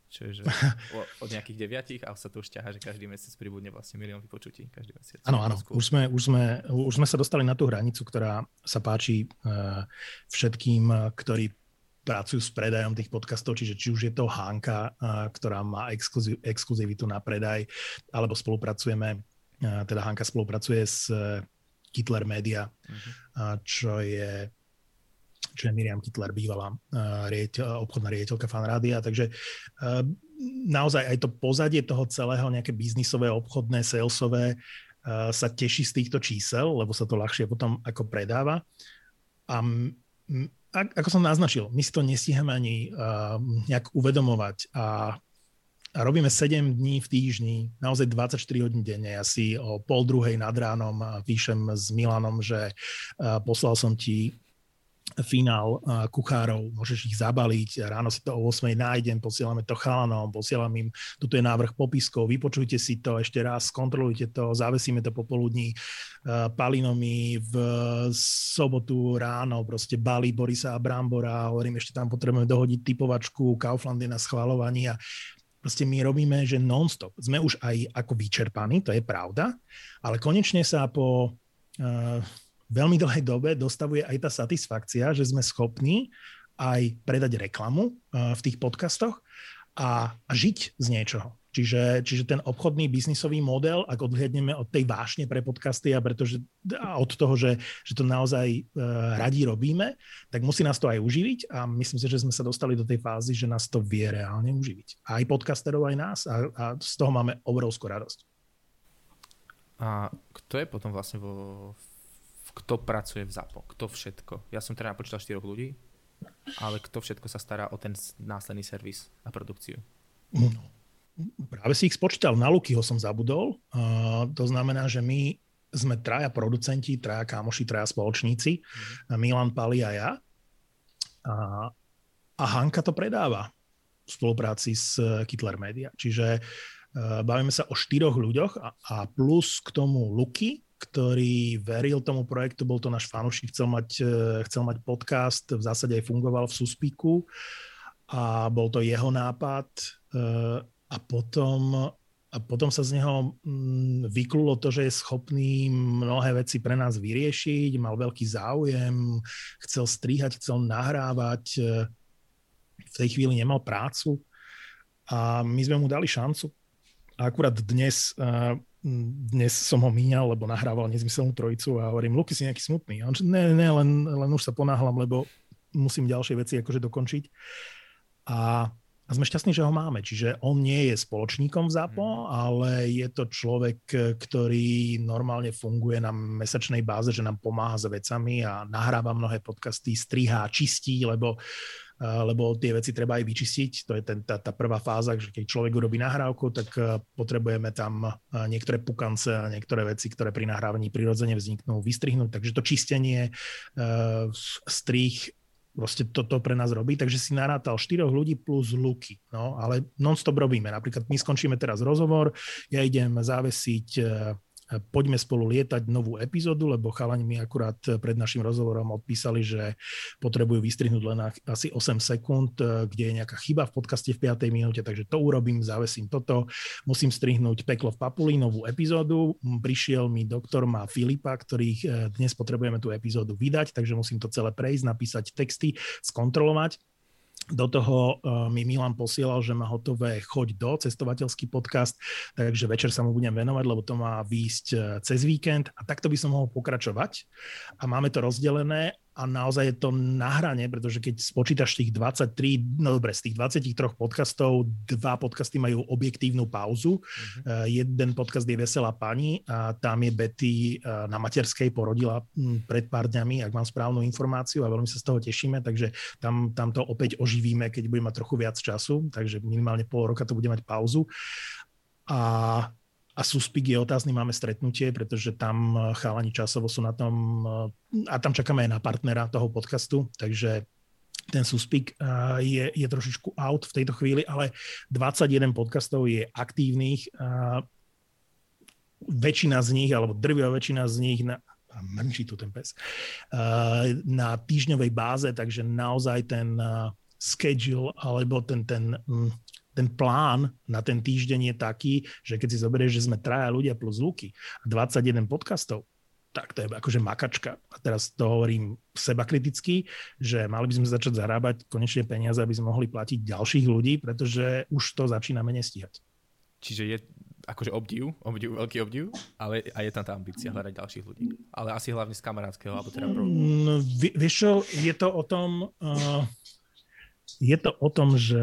Čiže od nejakých deviatich a sa to už ťaha, že každý mesiac pribudne vlastne milión vypočutí. Každý mesiac. Áno, áno. Už sme, už, sme, už sme sa dostali na tú hranicu, ktorá sa páči uh, všetkým, ktorí pracujú s predajom tých podcastov, čiže či už je to Hanka, ktorá má exkluziv, exkluzivitu na predaj, alebo spolupracujeme, teda Hanka spolupracuje s Kitler Media, uh-huh. čo je čo je Miriam Kitler, bývalá riediteľ, obchodná riaditeľka Fanrádia. Takže naozaj aj to pozadie toho celého, nejaké biznisové, obchodné, salesové, sa teší z týchto čísel, lebo sa to ľahšie potom ako predáva. A ako som naznačil, my si to nestíhame ani nejak uvedomovať a, a robíme 7 dní v týždni, naozaj 24 hodín denne. Ja si o pol druhej nad ránom píšem s Milanom, že poslal som ti finál kuchárov, môžeš ich zabaliť, ráno si to o 8 nájdem, posielame to chalanom, posielam im, tuto je návrh popiskov, vypočujte si to ešte raz, skontrolujte to, zavesíme to popoludní, Palinomi v sobotu ráno, proste balí Borisa a Brambora, hovorím, ešte tam potrebujeme dohodiť typovačku, Kauflandy na schvalovaní a proste my robíme, že non-stop. Sme už aj ako vyčerpaní, to je pravda, ale konečne sa po uh, veľmi dlhej dobe dostavuje aj tá satisfakcia, že sme schopní aj predať reklamu uh, v tých podcastoch a, žiť z niečoho. Čiže, čiže ten obchodný biznisový model, ak odhľadneme od tej vášne pre podcasty a, pretože, a od toho, že, že to naozaj uh, radi robíme, tak musí nás to aj uživiť a myslím si, že sme sa dostali do tej fázy, že nás to vie reálne uživiť. Aj podcasterov, aj nás a, a z toho máme obrovskú radosť. A kto je potom vlastne vo kto pracuje v ZAPO, kto všetko. Ja som teda napočítal 4 ľudí, ale kto všetko sa stará o ten následný servis a produkciu. No, práve si ich spočítal, na Lukyho som zabudol. Uh, to znamená, že my sme traja producenti, traja kámoši, traja spoločníci, mm. Milan Pali a ja. A, a Hanka to predáva v spolupráci s Kitler Media. Čiže uh, bavíme sa o štyroch ľuďoch a, a plus k tomu Luky, ktorý veril tomu projektu, bol to náš fanúšik, chcel mať, e, chcel mať podcast, v zásade aj fungoval v Suspiku a bol to jeho nápad e, a potom, a potom sa z neho vyklulo to, že je schopný mnohé veci pre nás vyriešiť, mal veľký záujem, chcel strihať, chcel nahrávať, e, v tej chvíli nemal prácu a my sme mu dali šancu. A akurát dnes dnes som ho míňal, lebo nahrával nezmyselnú trojicu a hovorím, Luky si nejaký smutný. A on, ne, ne, len, len už sa ponáhlam, lebo musím ďalšie veci akože dokončiť. A, a sme šťastní, že ho máme. Čiže on nie je spoločníkom v ZAPO, mm. ale je to človek, ktorý normálne funguje na mesačnej báze, že nám pomáha s vecami a nahráva mnohé podcasty, strihá, čistí, lebo lebo tie veci treba aj vyčistiť. To je ten, tá, tá prvá fáza, že keď človek urobí nahrávku, tak potrebujeme tam niektoré pukance a niektoré veci, ktoré pri nahrávaní prirodzene vzniknú, vystrihnúť. Takže to čistenie, strich, proste toto pre nás robí, takže si narátal štyroch ľudí plus luky, no, ale non-stop robíme. Napríklad my skončíme teraz rozhovor, ja idem závesiť poďme spolu lietať novú epizódu, lebo chalani mi akurát pred našim rozhovorom odpísali, že potrebujú vystrihnúť len asi 8 sekúnd, eh, kde je nejaká chyba v podcaste v 5. minúte, takže to urobím, zavesím toto. Musím strihnúť Peklo v Papuli, novú epizódu. Prišiel mi doktor, má Filipa, ktorých eh, dnes potrebujeme tú epizódu vydať, takže musím to celé prejsť, napísať texty, skontrolovať do toho uh, mi Milan posielal, že má hotové Choď do, cestovateľský podcast, takže večer sa mu budem venovať, lebo to má výjsť uh, cez víkend a takto by som mohol pokračovať. A máme to rozdelené a naozaj je to na hrane, pretože keď spočítaš tých 23, no dobre, z tých 23 podcastov, dva podcasty majú objektívnu pauzu. Mm-hmm. Uh, jeden podcast je Veselá pani a tam je Betty uh, na materskej, porodila um, pred pár dňami, ak mám správnu informáciu a veľmi sa z toho tešíme, takže tam, tam to opäť oživíme, keď budeme mať trochu viac času, takže minimálne pol roka to bude mať pauzu. A a Suspik je otázny, máme stretnutie, pretože tam eh, chalani časovo sú na tom eh, a tam čakáme aj na partnera toho podcastu, takže ten Suspik eh, je, je trošičku out v tejto chvíli, ale 21 podcastov je aktívnych. Väčšina z nich, alebo drvivá väčšina z nich na, mrčí tu ten pes, na týždňovej báze, takže naozaj ten schedule alebo ten, ten hm, ten plán na ten týždeň je taký, že keď si zoberieš, že sme traja ľudia plus Luky a 21 podcastov, tak to je akože makačka. A teraz to hovorím seba kriticky, že mali by sme začať zarábať konečne peniaze, aby sme mohli platiť ďalších ľudí, pretože už to začíname nestíhať. Čiže je akože obdiv, obdiv, veľký obdiv, ale a je tam tá ambícia hľadať ďalších ľudí. Ale asi hlavne z kamarátskeho, alebo teda pro... No, vieš čo, je to o tom, uh, je to o tom, že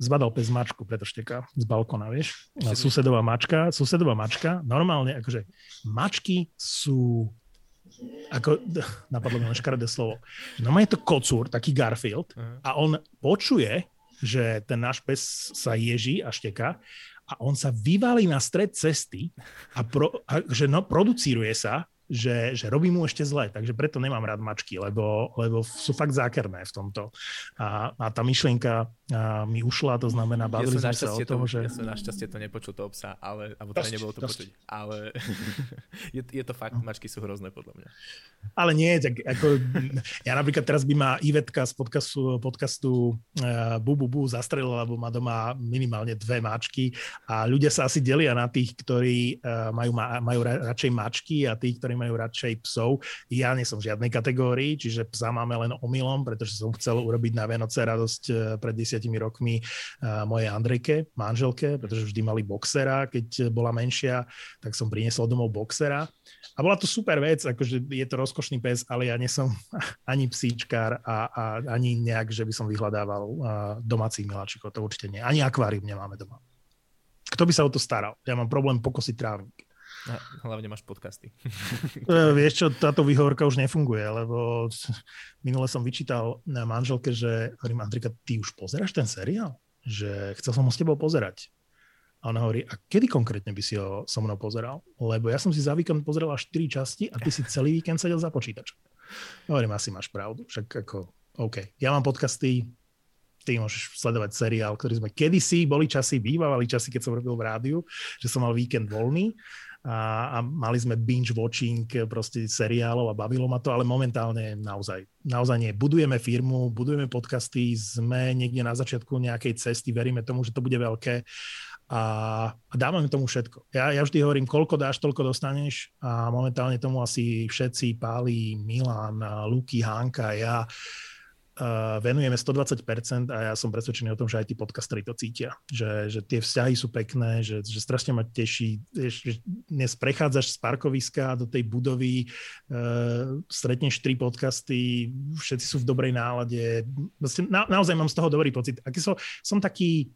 zbadal pes mačku, preto šteka z balkona, vieš. A susedová mačka, susedová mačka, normálne, akože mačky sú ako, napadlo mi len škaredé slovo. No je to kocúr, taký Garfield uh-huh. a on počuje, že ten náš pes sa ježí a šteka a on sa vyvalí na stred cesty a, pro, a že no, producíruje sa že, že robí mu ešte zle, takže preto nemám rád mačky, lebo, lebo sú fakt zákerné v tomto. A, a tá myšlienka a mi ušla, to znamená, bavili ja sme sa o tom, že... Ja som našťastie to nepočul toho psa, ale, alebo teda nebolo to dosť. počuť, ale je, je to fakt, mačky sú hrozné podľa mňa. Ale nie, tak ako, ja napríklad teraz by ma Ivetka z podcastu, podcastu uh, Bu Bu zastrelila, lebo má doma minimálne dve mačky a ľudia sa asi delia na tých, ktorí uh, majú, majú radšej mačky a tých, ktorí majú radšej psov. Ja nie som v žiadnej kategórii, čiže psa máme len omylom, pretože som chcel urobiť na Vianoce radosť eh, pred desiatimi rokmi eh, mojej Andrejke, manželke, pretože vždy mali boxera, keď bola menšia, tak som priniesol domov boxera. A bola to super vec, akože je to rozkošný pes, ale ja nie som ani psíčkár a, a ani nejak, že by som vyhľadával eh, domácich miláčikov, to určite nie. Ani akvárium nemáme doma. Kto by sa o to staral? Ja mám problém pokosiť trávnik. A hlavne máš podcasty. Vieš čo, táto výhovorka už nefunguje, lebo minule som vyčítal na manželke, že hovorím, Andrika, ty už pozeráš ten seriál? Že chcel som ho s tebou pozerať. A ona hovorí, a kedy konkrétne by si ho so mnou pozeral? Lebo ja som si za víkend pozeral až 4 časti a ty si celý víkend sedel za počítačom. Hovorím, asi máš pravdu. Však ako, OK. Ja mám podcasty, ty môžeš sledovať seriál, ktorý sme kedysi, boli časy, bývali časy, keď som robil v rádiu, že som mal víkend voľný a, a mali sme binge watching proste seriálov a bavilo ma to, ale momentálne naozaj, naozaj nie. Budujeme firmu, budujeme podcasty, sme niekde na začiatku nejakej cesty, veríme tomu, že to bude veľké a, a dávame tomu všetko. Ja, ja vždy hovorím, koľko dáš, toľko dostaneš a momentálne tomu asi všetci, Páli, Milan, Luky, Hanka, ja, venujeme 120% a ja som presvedčený o tom, že aj tí podcasteri to cítia. Že, že tie vzťahy sú pekné, že, že strašne ma teší. Že dnes prechádzaš z parkoviska do tej budovy, uh, stretneš tri podcasty, všetci sú v dobrej nálade. Na, naozaj mám z toho dobrý pocit. Aký som, som taký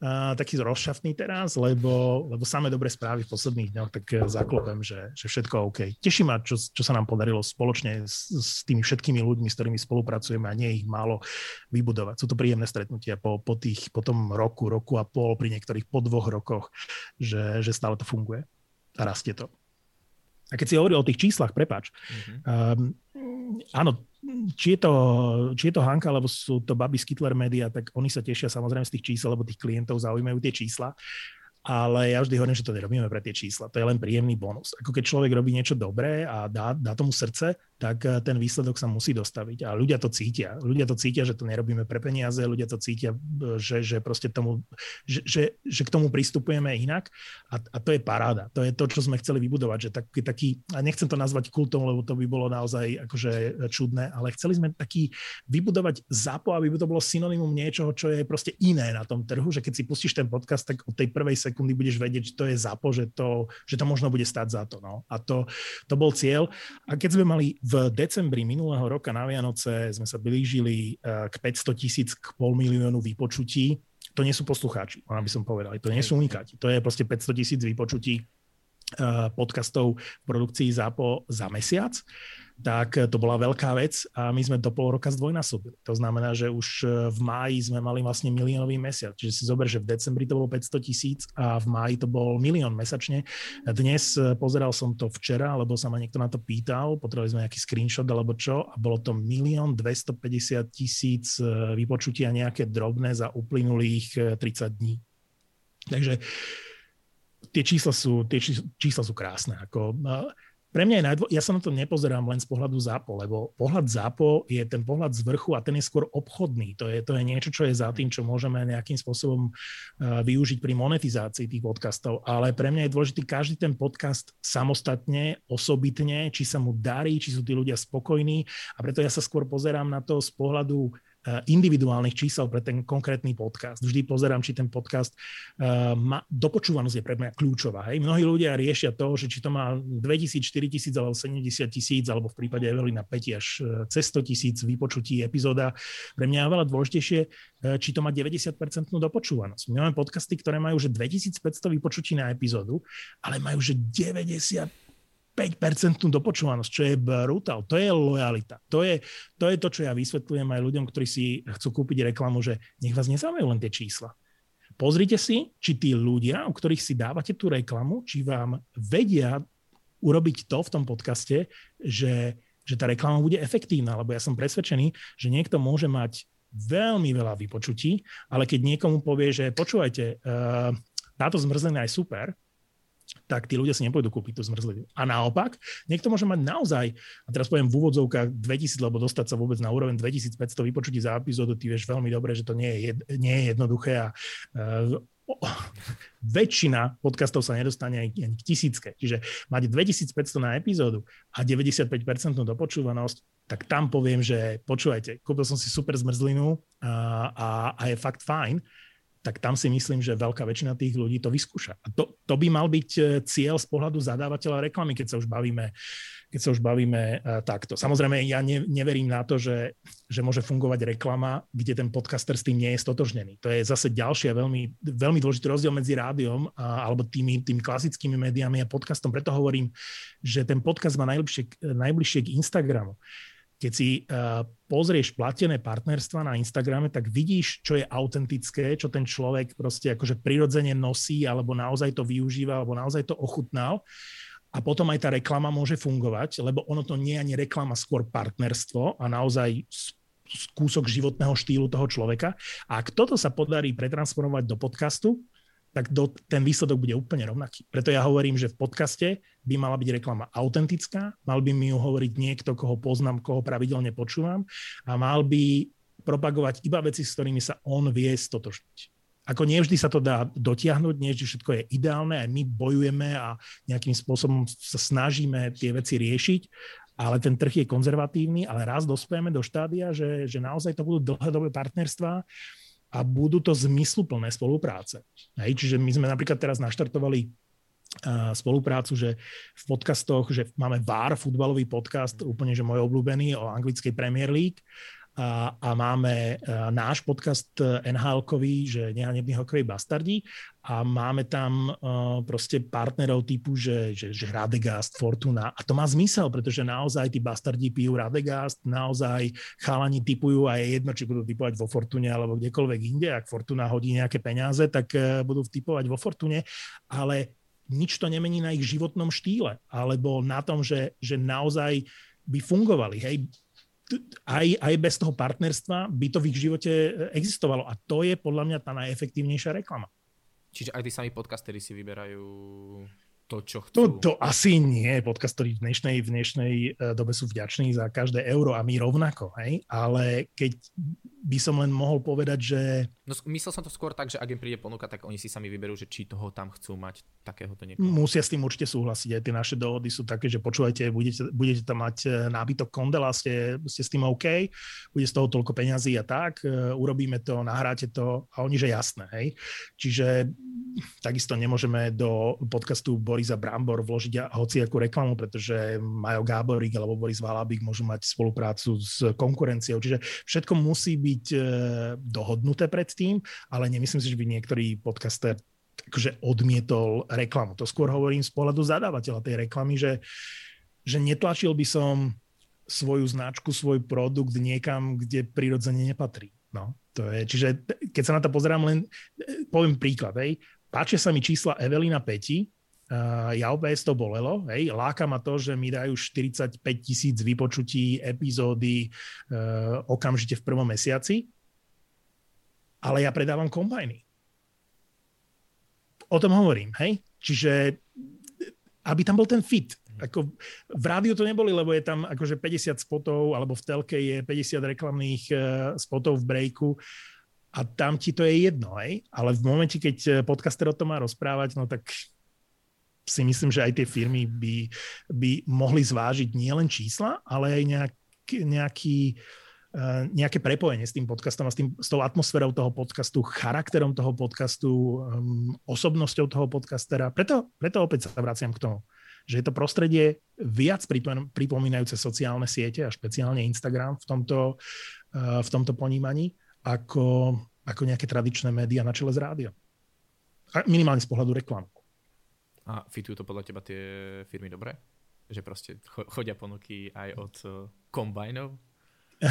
taký rozšafný teraz, lebo, lebo samé dobré správy v posledných dňoch, tak eh, zaklopem, že, že všetko OK. Teší ma, čo, čo sa nám podarilo spoločne s, s tými všetkými ľuďmi, s ktorými spolupracujeme a nie ich málo vybudovať. Sú to príjemné stretnutia po, po, tých, po tom roku, roku a pol, pri niektorých po dvoch rokoch, že, že stále to funguje a rastie to. A keď si hovoril o tých číslach, prepáč, mm-hmm. um, áno, či je, to, či je to Hanka, alebo sú to baby z Kittler Media, tak oni sa tešia samozrejme z tých čísel, lebo tých klientov zaujímajú tie čísla ale ja vždy hovorím, že to nerobíme pre tie čísla. To je len príjemný bonus. Ako keď človek robí niečo dobré a dá, dá tomu srdce, tak eh, ten výsledok sa musí dostaviť. A ľudia to cítia. Ľudia to cítia, že to nerobíme pre peniaze, ľudia to cítia, eh, že, že proste tomu, že, že, že k tomu pristupujeme inak. A, a to je paráda. To je to, čo sme chceli vybudovať. Že taký, taký, a nechcem to nazvať kultom, lebo to by bolo naozaj akože čudné, ale chceli sme taký vybudovať zápo, aby to bolo synonymum niečoho, čo je proste iné na tom trhu, že keď si pustíš ten podcast, tak od tej prvej sekundy budeš vedieť, že to je ZAPO, že to, že to možno bude stať za to. No. A to, to bol cieľ. A keď sme mali v decembri minulého roka na Vianoce, sme sa blížili eh, k 500 tisíc, k pol miliónu vypočutí. To nie sú poslucháči, ona by som povedal. To nie sú unikáti. To je proste 500 tisíc vypočutí eh, podcastov v produkcii ZAPO za mesiac tak to bola veľká vec a my sme do pol roka zdvojnásobili. To znamená, že už e, v máji sme mali vlastne miliónový mesiac. Čiže si zober, že v decembri to bolo 500 tisíc a v máji to bol milión mesačne. Dnes e, pozeral som to včera, lebo sa ma niekto na to pýtal, potrebovali sme nejaký screenshot alebo čo a bolo to milión 250 tisíc vypočutia nejaké drobné za uplynulých 30 dní. Takže tie čísla sú, tie čísla sú krásne. Ako, pre mňa je najdvo... ja sa na to nepozerám len z pohľadu ZAPO, lebo pohľad ZAPO je ten pohľad z vrchu a ten je skôr obchodný. To je, to je niečo, čo je za tým, čo môžeme nejakým spôsobom uh, využiť pri monetizácii tých podcastov. Ale pre mňa je dôležitý každý ten podcast samostatne, osobitne, či sa mu darí, či sú tí ľudia spokojní. A preto ja sa skôr pozerám na to z pohľadu Eh, individuálnych čísel pre ten konkrétny podcast. Vždy pozerám, či ten podcast uh, má, dopočúvanosť je pre mňa kľúčová. Hej. Mnohí ľudia riešia to, že či to má 2000, 4000 alebo 70 tisíc, alebo v prípade Evelina 5 až eh, cez 100 tisíc vypočutí epizóda. Pre mňa je veľa dôležitejšie, či to má 90% dopočúvanosť. My máme podcasty, ktoré majú že 2500 vypočutí na epizódu, ale majú že 90 5% dopočúvanosť, čo je brutál. To je lojalita. To je, to je to, čo ja vysvetľujem aj ľuďom, ktorí si chcú kúpiť reklamu, že nech vás nezaujímajú len tie čísla. Pozrite si, či tí ľudia, u ktorých si dávate tú reklamu, či vám vedia urobiť to v tom podcaste, že, že tá reklama bude efektívna, lebo ja som presvedčený, že niekto môže mať veľmi veľa vypočutí, ale keď niekomu povie, že počúvajte, uh, táto zmrzlina je super, tak tí ľudia si nepôjdu kúpiť tú zmrzlinu. A naopak, niekto môže mať naozaj, a teraz poviem v úvodzovkách 2000, lebo dostať sa vôbec na úroveň 2500 vypočutí za epizódu, ty vieš veľmi dobre, že to nie je, jed, nie je jednoduché a uh, väčšina podcastov sa nedostane ani k tisícke. Čiže mať 2500 na epizódu a 95% dopočúvanosť, tak tam poviem, že počúvajte, kúpil som si super zmrzlinu a, a, a je fakt fajn tak tam si myslím, že veľká väčšina tých ľudí to vyskúša. A to, to by mal byť e, cieľ z pohľadu zadávateľa reklamy, keď sa už bavíme, keď sa už bavíme uh, takto. Samozrejme, ja ne, neverím na to, že, že môže fungovať reklama, kde ten podcaster s tým nie je stotožnený. To je zase ďalší a veľmi, veľmi dôležitý rozdiel medzi rádiom a, alebo tými, tými klasickými médiami a podcastom. Preto hovorím, že ten podcast má najbližšie, najbližšie k Instagramu keď si uh, pozrieš platené partnerstva na Instagrame, tak vidíš, čo je autentické, čo ten človek proste akože prirodzene nosí, alebo naozaj to využíva, alebo naozaj to ochutnal. A potom aj tá reklama môže fungovať, lebo ono to nie je ani reklama, skôr partnerstvo a naozaj kúsok životného štýlu toho človeka. A ak toto sa podarí pretransformovať do podcastu, tak do, ten výsledok bude úplne rovnaký. Preto ja hovorím, že v podcaste by mala byť reklama autentická, mal by mi ju hovoriť niekto, koho poznám, koho pravidelne počúvam a mal by propagovať iba veci, s ktorými sa on vie stotožniť. Ako nevždy sa to dá dotiahnuť, nie vždy všetko je ideálne, aj my bojujeme a nejakým spôsobom sa snažíme tie veci riešiť, ale ten trh je konzervatívny, ale raz dospejeme do štádia, že, že naozaj to budú dlhodobé partnerstvá, a budú to zmysluplné spolupráce. Hej, čiže my sme napríklad teraz naštartovali spoluprácu, že v podcastoch, že máme VAR, futbalový podcast, úplne že môj obľúbený o anglickej Premier League a, a máme a, náš podcast e, nhl že nehanební hokejoví bastardi a máme tam uh, proste partnerov typu, že, že, že Radegast, Fortuna a to má zmysel, pretože naozaj tí bastardi pijú Radegast, naozaj chalani typujú a je jedno, či budú typovať vo Fortune alebo kdekoľvek inde, ak Fortuna hodí nejaké peniaze, tak uh, budú typovať vo Fortune, ale nič to nemení na ich životnom štýle alebo na tom, že, že naozaj by fungovali. Hej, aj, aj bez toho partnerstva by to v ich živote e, existovalo. A to je podľa mňa tá najefektívnejšia reklama. Čiže aj tí sami podcasteri si vyberajú to, čo chcú. To, to asi nie. Podcastori v dnešnej, v dnešnej e, dobe sú vďační za každé euro a my rovnako. Hej? Ale keď by som len mohol povedať, že... No, myslel som to skôr tak, že ak im príde ponuka, tak oni si sami vyberú, že či toho tam chcú mať takéhoto niekoho. Musia s tým určite súhlasiť. Aj tie naše dohody sú také, že počúvajte, budete, budete tam mať e, nábytok kondela, ste, ste s tým OK, bude z toho toľko peňazí a tak, e, urobíme to, nahráte to a oni, že jasné. Hej? Čiže takisto nemôžeme do podcastu Borisa Brambor vložiť hociakú reklamu, pretože Majo Gáborík alebo Boris Valabík môžu mať spoluprácu s konkurenciou. Čiže všetko musí byť e, dohodnuté predtým, ale nemyslím si, že by niektorý podcaster akože odmietol reklamu. To skôr hovorím z pohľadu zadávateľa tej reklamy, že, že netlačil by som svoju značku, svoj produkt niekam, kde prirodzene nepatrí. No, to je, čiže keď sa na to pozerám, len e, poviem príklad. Hej. Páčia sa mi čísla Evelina Peti, Uh, ja OBS to bolelo, hej, láka ma to, že mi dajú 45 tisíc vypočutí epizódy uh, okamžite v prvom mesiaci, ale ja predávam kombajny. O tom hovorím, hej? Čiže aby tam bol ten fit. Ako v rádiu to neboli, lebo je tam akože 50 spotov, alebo v telke je 50 reklamných uh, spotov v breaku a tam ti to je jedno, hej? ale v momente, keď eh, podcaster o tom má rozprávať, no tak si myslím, že aj tie firmy by, by mohli zvážiť nielen čísla, ale aj nejak, nejaký, uh, nejaké prepojenie s tým podcastom a s, tým, s tou atmosférou toho podcastu, charakterom toho podcastu, um, osobnosťou toho podcastera. Preto, preto opäť sa vraciam k tomu, že je to prostredie viac pripomínajúce sociálne siete a špeciálne Instagram v tomto, v tomto ponímaní ako, ako nejaké tradičné médiá na čele z rádia. A minimálne z pohľadu reklamu. A fitujú to podľa teba tie firmy dobre? Že proste chodia ponuky aj od uh, kombajnov?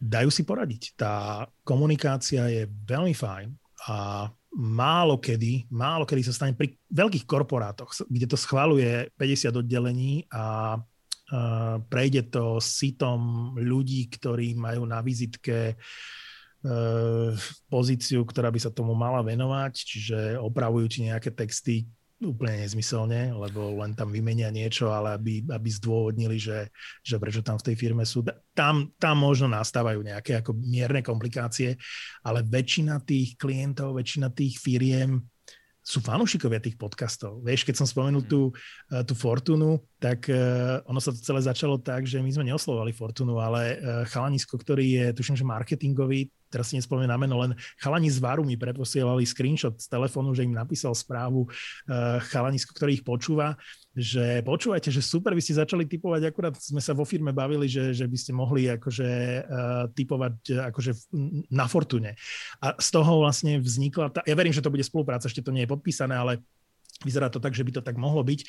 Dajú si poradiť. Tá komunikácia je veľmi fajn a málo kedy, málo kedy sa stane pri veľkých korporátoch, kde to schváluje 50 oddelení a prejde to sitom ľudí, ktorí majú na vizitke e, pozíciu, ktorá by sa tomu mala venovať, čiže opravujú ti nejaké texty úplne nezmyselne, lebo len tam vymenia niečo, ale aby, aby zdôvodnili, že, že prečo tam v tej firme sú. Tam, tam možno nastávajú nejaké ako mierne komplikácie, ale väčšina tých klientov, väčšina tých firiem sú fanúšikovia tých podcastov. Vieš, keď som spomenul mm. tú, eh, tú Fortunu, tak uh, ono sa to celé začalo tak, že my sme neoslovali Fortunu, ale uh, chalanisko, ktorý je, tuším, že marketingový, teraz si nespomínam na meno, len chalani z Varu mi preposielali screenshot z telefónu, že im napísal správu chalanisko, ktorý ich počúva, že počúvajte, že super, vy ste začali typovať, akurát sme sa vo firme bavili, že, že by ste mohli akože uh, typovať uh, akože na Fortune. A z toho vlastne vznikla, tá, ja verím, že to bude spolupráca, ešte to nie je podpísané, ale vyzerá to tak, že by to tak mohlo byť,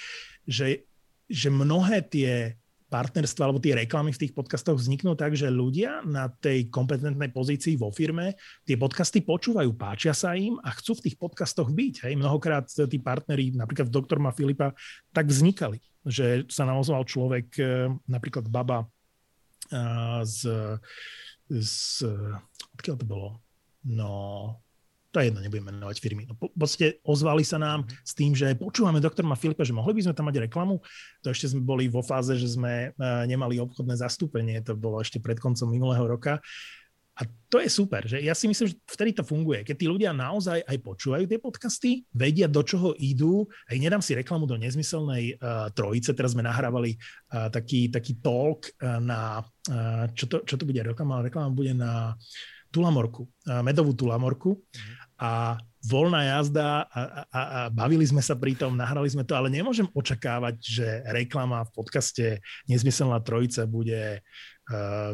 že, že mnohé tie partnerstva alebo tie reklamy v tých podcastoch vzniknú tak, že ľudia na tej kompetentnej pozícii vo firme tie podcasty počúvajú, páčia sa im a chcú v tých podcastoch byť. Hej. Mnohokrát tí partneri, napríklad doktor Ma Filipa, tak vznikali, že sa nám ozval človek, e, napríklad baba z, z odkiaľ to bolo? No, to je jedno, nebudeme menovať firmy. No, podstate ozvali sa nám mhm. s tým, že počúvame doktor ma Filipa, že mohli by sme tam mať reklamu. To ešte sme boli vo fáze, že sme uh, nemali obchodné zastúpenie, to bolo ešte pred koncom minulého roka. A to je super, že ja si myslím, že vtedy to funguje. Keď tí ľudia naozaj aj počúvajú tie podcasty, vedia, do čoho idú, aj nedám si reklamu do nezmyselnej uh, trojice, teraz sme nahrávali uh, taký, taký talk uh, na, uh, čo, to, čo to bude reklama? Reklama bude na tulamorku, medovú tulamorku. Mm a voľná jazda a, a, a bavili sme sa pri tom, nahrali sme to, ale nemôžem očakávať, že reklama v podcaste Nezmyselná trojica bude, uh,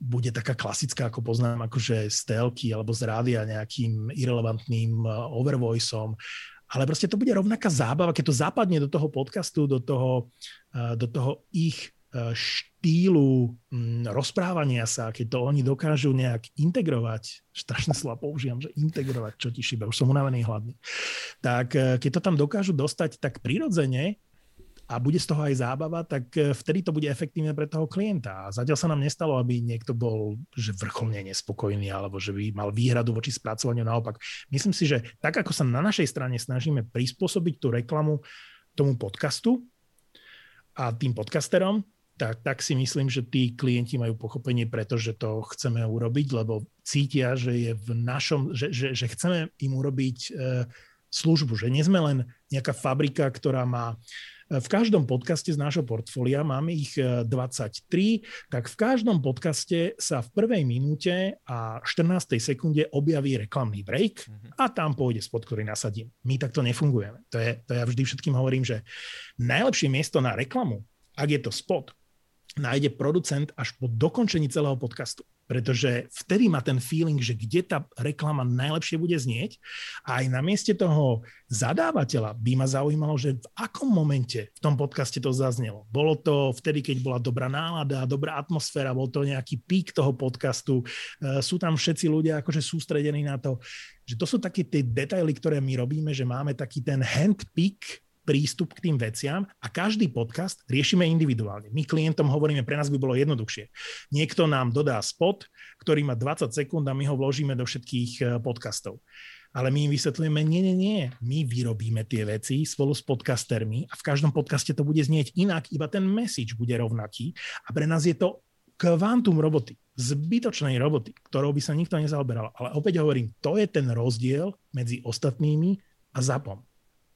bude taká klasická, ako poznám, akože z telky alebo z rádia nejakým irrelevantným uh, overvoiceom, ale proste to bude rovnaká zábava, keď to zapadne do toho podcastu, do toho, uh, do toho ich štýlu mm, rozprávania sa, keď to oni dokážu nejak integrovať, strašné slova používam, že integrovať, čo ti šíbe, už som unavený hladný, tak e, keď to tam dokážu dostať tak prirodzene a bude z toho aj zábava, tak e, vtedy to bude efektívne pre toho klienta. A zatiaľ sa nám nestalo, aby niekto bol že vrcholne nespokojný alebo že by mal výhradu voči spracovaniu. Naopak, myslím si, že tak ako sa na našej strane snažíme prispôsobiť tú reklamu tomu podcastu a tým podcasterom, tak, tak si myslím, že tí klienti majú pochopenie, pretože to chceme urobiť, lebo cítia, že je v našom, že, že, že chceme im urobiť e, službu, že nie sme len nejaká fabrika, ktorá má e, v každom podcaste z nášho portfólia, máme ich 23, e, tak v každom podcaste sa v prvej minúte a 14. sekunde objaví reklamný break mhm. a tam pôjde spod, ktorý nasadím. My takto nefungujeme. To, je, to ja vždy všetkým hovorím, že najlepšie miesto na reklamu, ak je to spot, nájde producent až po dokončení celého podcastu. Pretože vtedy má ten feeling, že kde tá reklama najlepšie bude znieť. A aj na mieste toho zadávateľa by ma zaujímalo, že v akom momente v tom podcaste to zaznelo. Bolo to vtedy, keď bola dobrá nálada, dobrá atmosféra, bol to nejaký pík toho podcastu. E, sú tam všetci ľudia akože sústredení na to. Že to sú také tie detaily, ktoré my robíme, že máme taký ten handpick prístup k tým veciam a každý podcast riešime individuálne. My klientom hovoríme, pre nás by bolo jednoduchšie. Niekto nám dodá spot, ktorý má 20 sekúnd a my ho vložíme do všetkých eh, podcastov. ale my im vysvetlujeme, nie, nie, nie, my vyrobíme tie veci spolu s podcastermi a v každom podcaste to bude znieť inak, iba ten message bude rovnaký a pre nás je to kvantum roboty, zbytočnej roboty, ktorou by sa nikto nezaoberal. Ale opäť hovorím, to je ten rozdiel medzi ostatnými a zapom.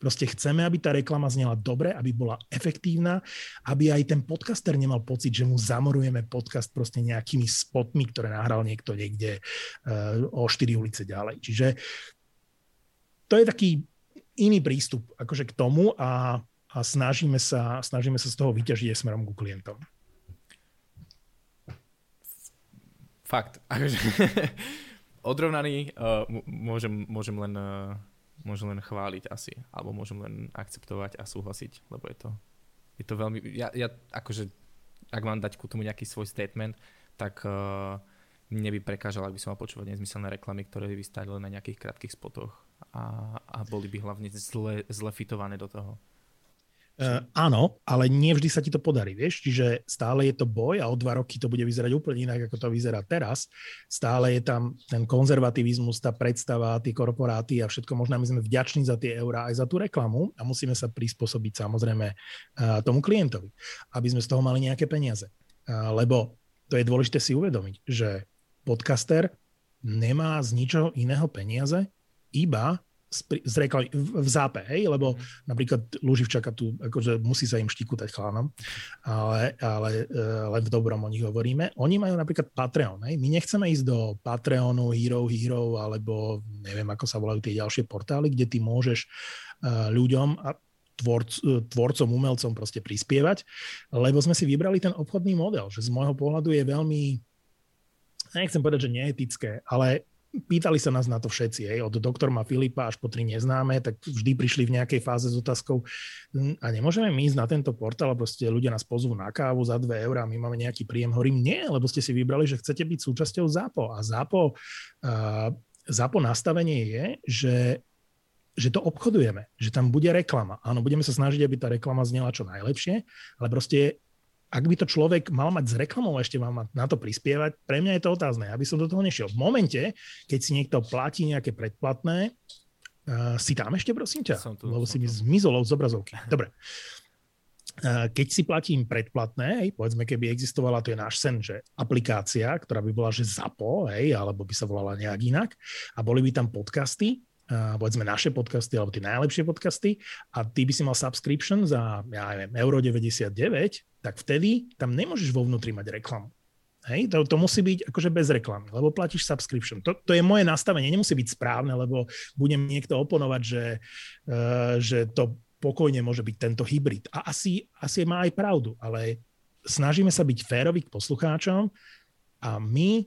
Proste chceme, aby tá reklama znela dobre, aby bola efektívna, aby aj ten podcaster nemal pocit, že mu zamorujeme podcast proste nejakými spotmi, ktoré nahral niekto niekde uh, o 4 ulice ďalej. Čiže to je taký iný prístup akože k tomu a, a snažíme, sa, snažíme sa z toho vyťažiť aj smerom ku klientom. Fakt. Odrovnaný uh, môžem, môžem len uh, môžem len chváliť asi, alebo môžem len akceptovať a súhlasiť, lebo je to, je to veľmi, ja, ja akože, ak mám dať ku tomu nejaký svoj statement, tak uh, mne by prekážalo, ak by som mal počúvať nezmyselné reklamy, ktoré by vystali len na nejakých krátkých spotoch a, a boli by hlavne zle, zle fitované do toho. Uh, áno, ale nevždy sa ti to podarí, vieš, čiže stále je to boj a o dva roky to bude vyzerať úplne inak, ako to vyzerá teraz. Stále je tam ten konzervativizmus, tá predstava, tie korporáty a všetko možné. My sme vďační za tie eurá aj za tú reklamu a musíme sa prispôsobiť samozrejme uh, tomu klientovi, aby sme z toho mali nejaké peniaze. Uh, lebo to je dôležité si uvedomiť, že podcaster nemá z ničoho iného peniaze, iba z reklamy v zápe, hej, lebo mm. napríklad Luživčaka tu, akože musí sa im štikutať chlánom, ale, ale uh, len v dobrom o nich hovoríme. Oni majú napríklad Patreon, hej. My nechceme ísť do Patreonu, Hero Hero, alebo neviem, ako sa volajú tie ďalšie portály, kde ty môžeš uh, ľuďom a tvorc, e, tvorcom, umelcom proste prispievať, lebo sme si vybrali ten obchodný model, že z môjho pohľadu je veľmi nechcem povedať, že neetické, ale pýtali sa nás na to všetci, hej, od doktorma Filipa až po tri neznáme, tak vždy prišli v nejakej fáze s otázkou hm, a nemôžeme my ísť na tento portál a proste ľudia nás pozvú na kávu za 2 eurá my máme nejaký príjem. Hovorím, nie, lebo ste si vybrali, že chcete byť súčasťou ZAPO a ZAPO, uh, ZAPO nastavenie je, že že to obchodujeme, že tam bude reklama. Áno, budeme sa snažiť, aby tá reklama znela čo najlepšie, ale proste ak by to človek mal mať s reklamou, ešte mal mať na to prispievať, pre mňa je to otázne, aby som do toho nešiel. V momente, keď si niekto platí nejaké predplatné, uh, si tam ešte, prosím ťa? Som tu, lebo som si mi zmizol z obrazovky. Dobre. Uh, keď si platím predplatné, hej, povedzme, keby existovala, to je náš sen, že aplikácia, ktorá by bola, že ZAPO, hej, alebo by sa volala nejak inak, a boli by tam podcasty, povedzme naše podcasty alebo tie najlepšie podcasty a ty by si mal subscription za, ja neviem, euro 99, tak vtedy tam nemôžeš vo vnútri mať reklamu. Hej, to, to musí byť akože bez reklamy, lebo platíš subscription. To, to je moje nastavenie, nemusí byť správne, lebo budem niekto oponovať, že, uh, že to pokojne môže byť tento hybrid. A asi, asi má aj pravdu, ale snažíme sa byť férovi k poslucháčom a my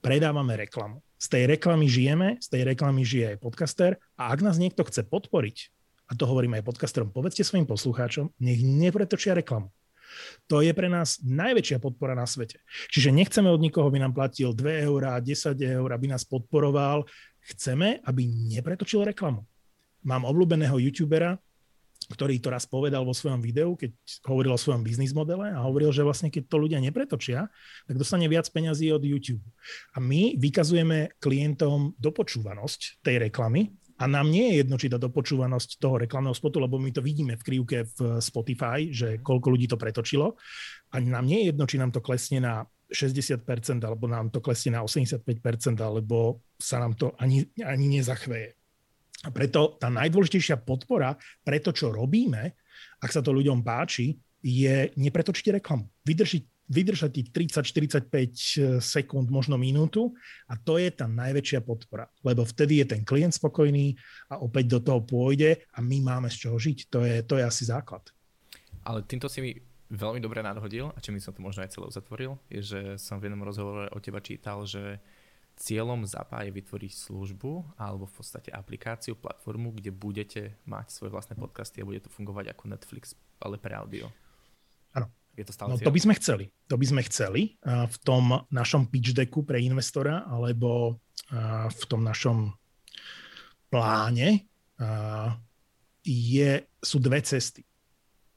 predávame reklamu z tej reklamy žijeme, z tej reklamy žije aj podcaster a ak nás niekto chce podporiť, a to hovorím aj podcasterom, povedzte svojim poslucháčom, nech nepretočia reklamu. To je pre nás najväčšia podpora na svete. Čiže nechceme od nikoho, aby nám platil 2 eurá, 10 eur, aby nás podporoval. Chceme, aby nepretočil reklamu. Mám obľúbeného youtubera, ktorý to raz povedal vo svojom videu, keď hovoril o svojom biznis modele a hovoril, že vlastne keď to ľudia nepretočia, tak dostane viac peňazí od YouTube. A my vykazujeme klientom dopočúvanosť tej reklamy a nám nie je jedno, či tá dopočúvanosť toho reklamného spotu, lebo my to vidíme v krivke v Spotify, že koľko ľudí to pretočilo. A nám nie je jedno, či nám to klesne na 60%, alebo nám to klesne na 85%, alebo sa nám to ani, ani nezachveje. A preto tá najdôležitejšia podpora pre to, čo robíme, ak sa to ľuďom páči, je nepretočiť reklamu. Vydržiť, vydržať tých 30-45 eh, sekúnd, možno minútu a to je tá najväčšia podpora. Lebo vtedy je ten klient spokojný a opäť do toho pôjde a my máme z čoho žiť. To je, to je asi základ. Ale týmto si mi veľmi dobre nadhodil a čím som to možno aj celé uzatvoril, je, že som v jednom rozhovore o teba čítal, že Cieľom ZAPA je vytvoriť službu alebo v podstate aplikáciu, platformu, kde budete mať svoje vlastné podcasty a bude to fungovať ako Netflix, ale pre audio. Áno. Je to stále no, to by sme chceli. To by sme chceli v tom našom pitch decku pre investora alebo v tom našom pláne je, sú dve cesty.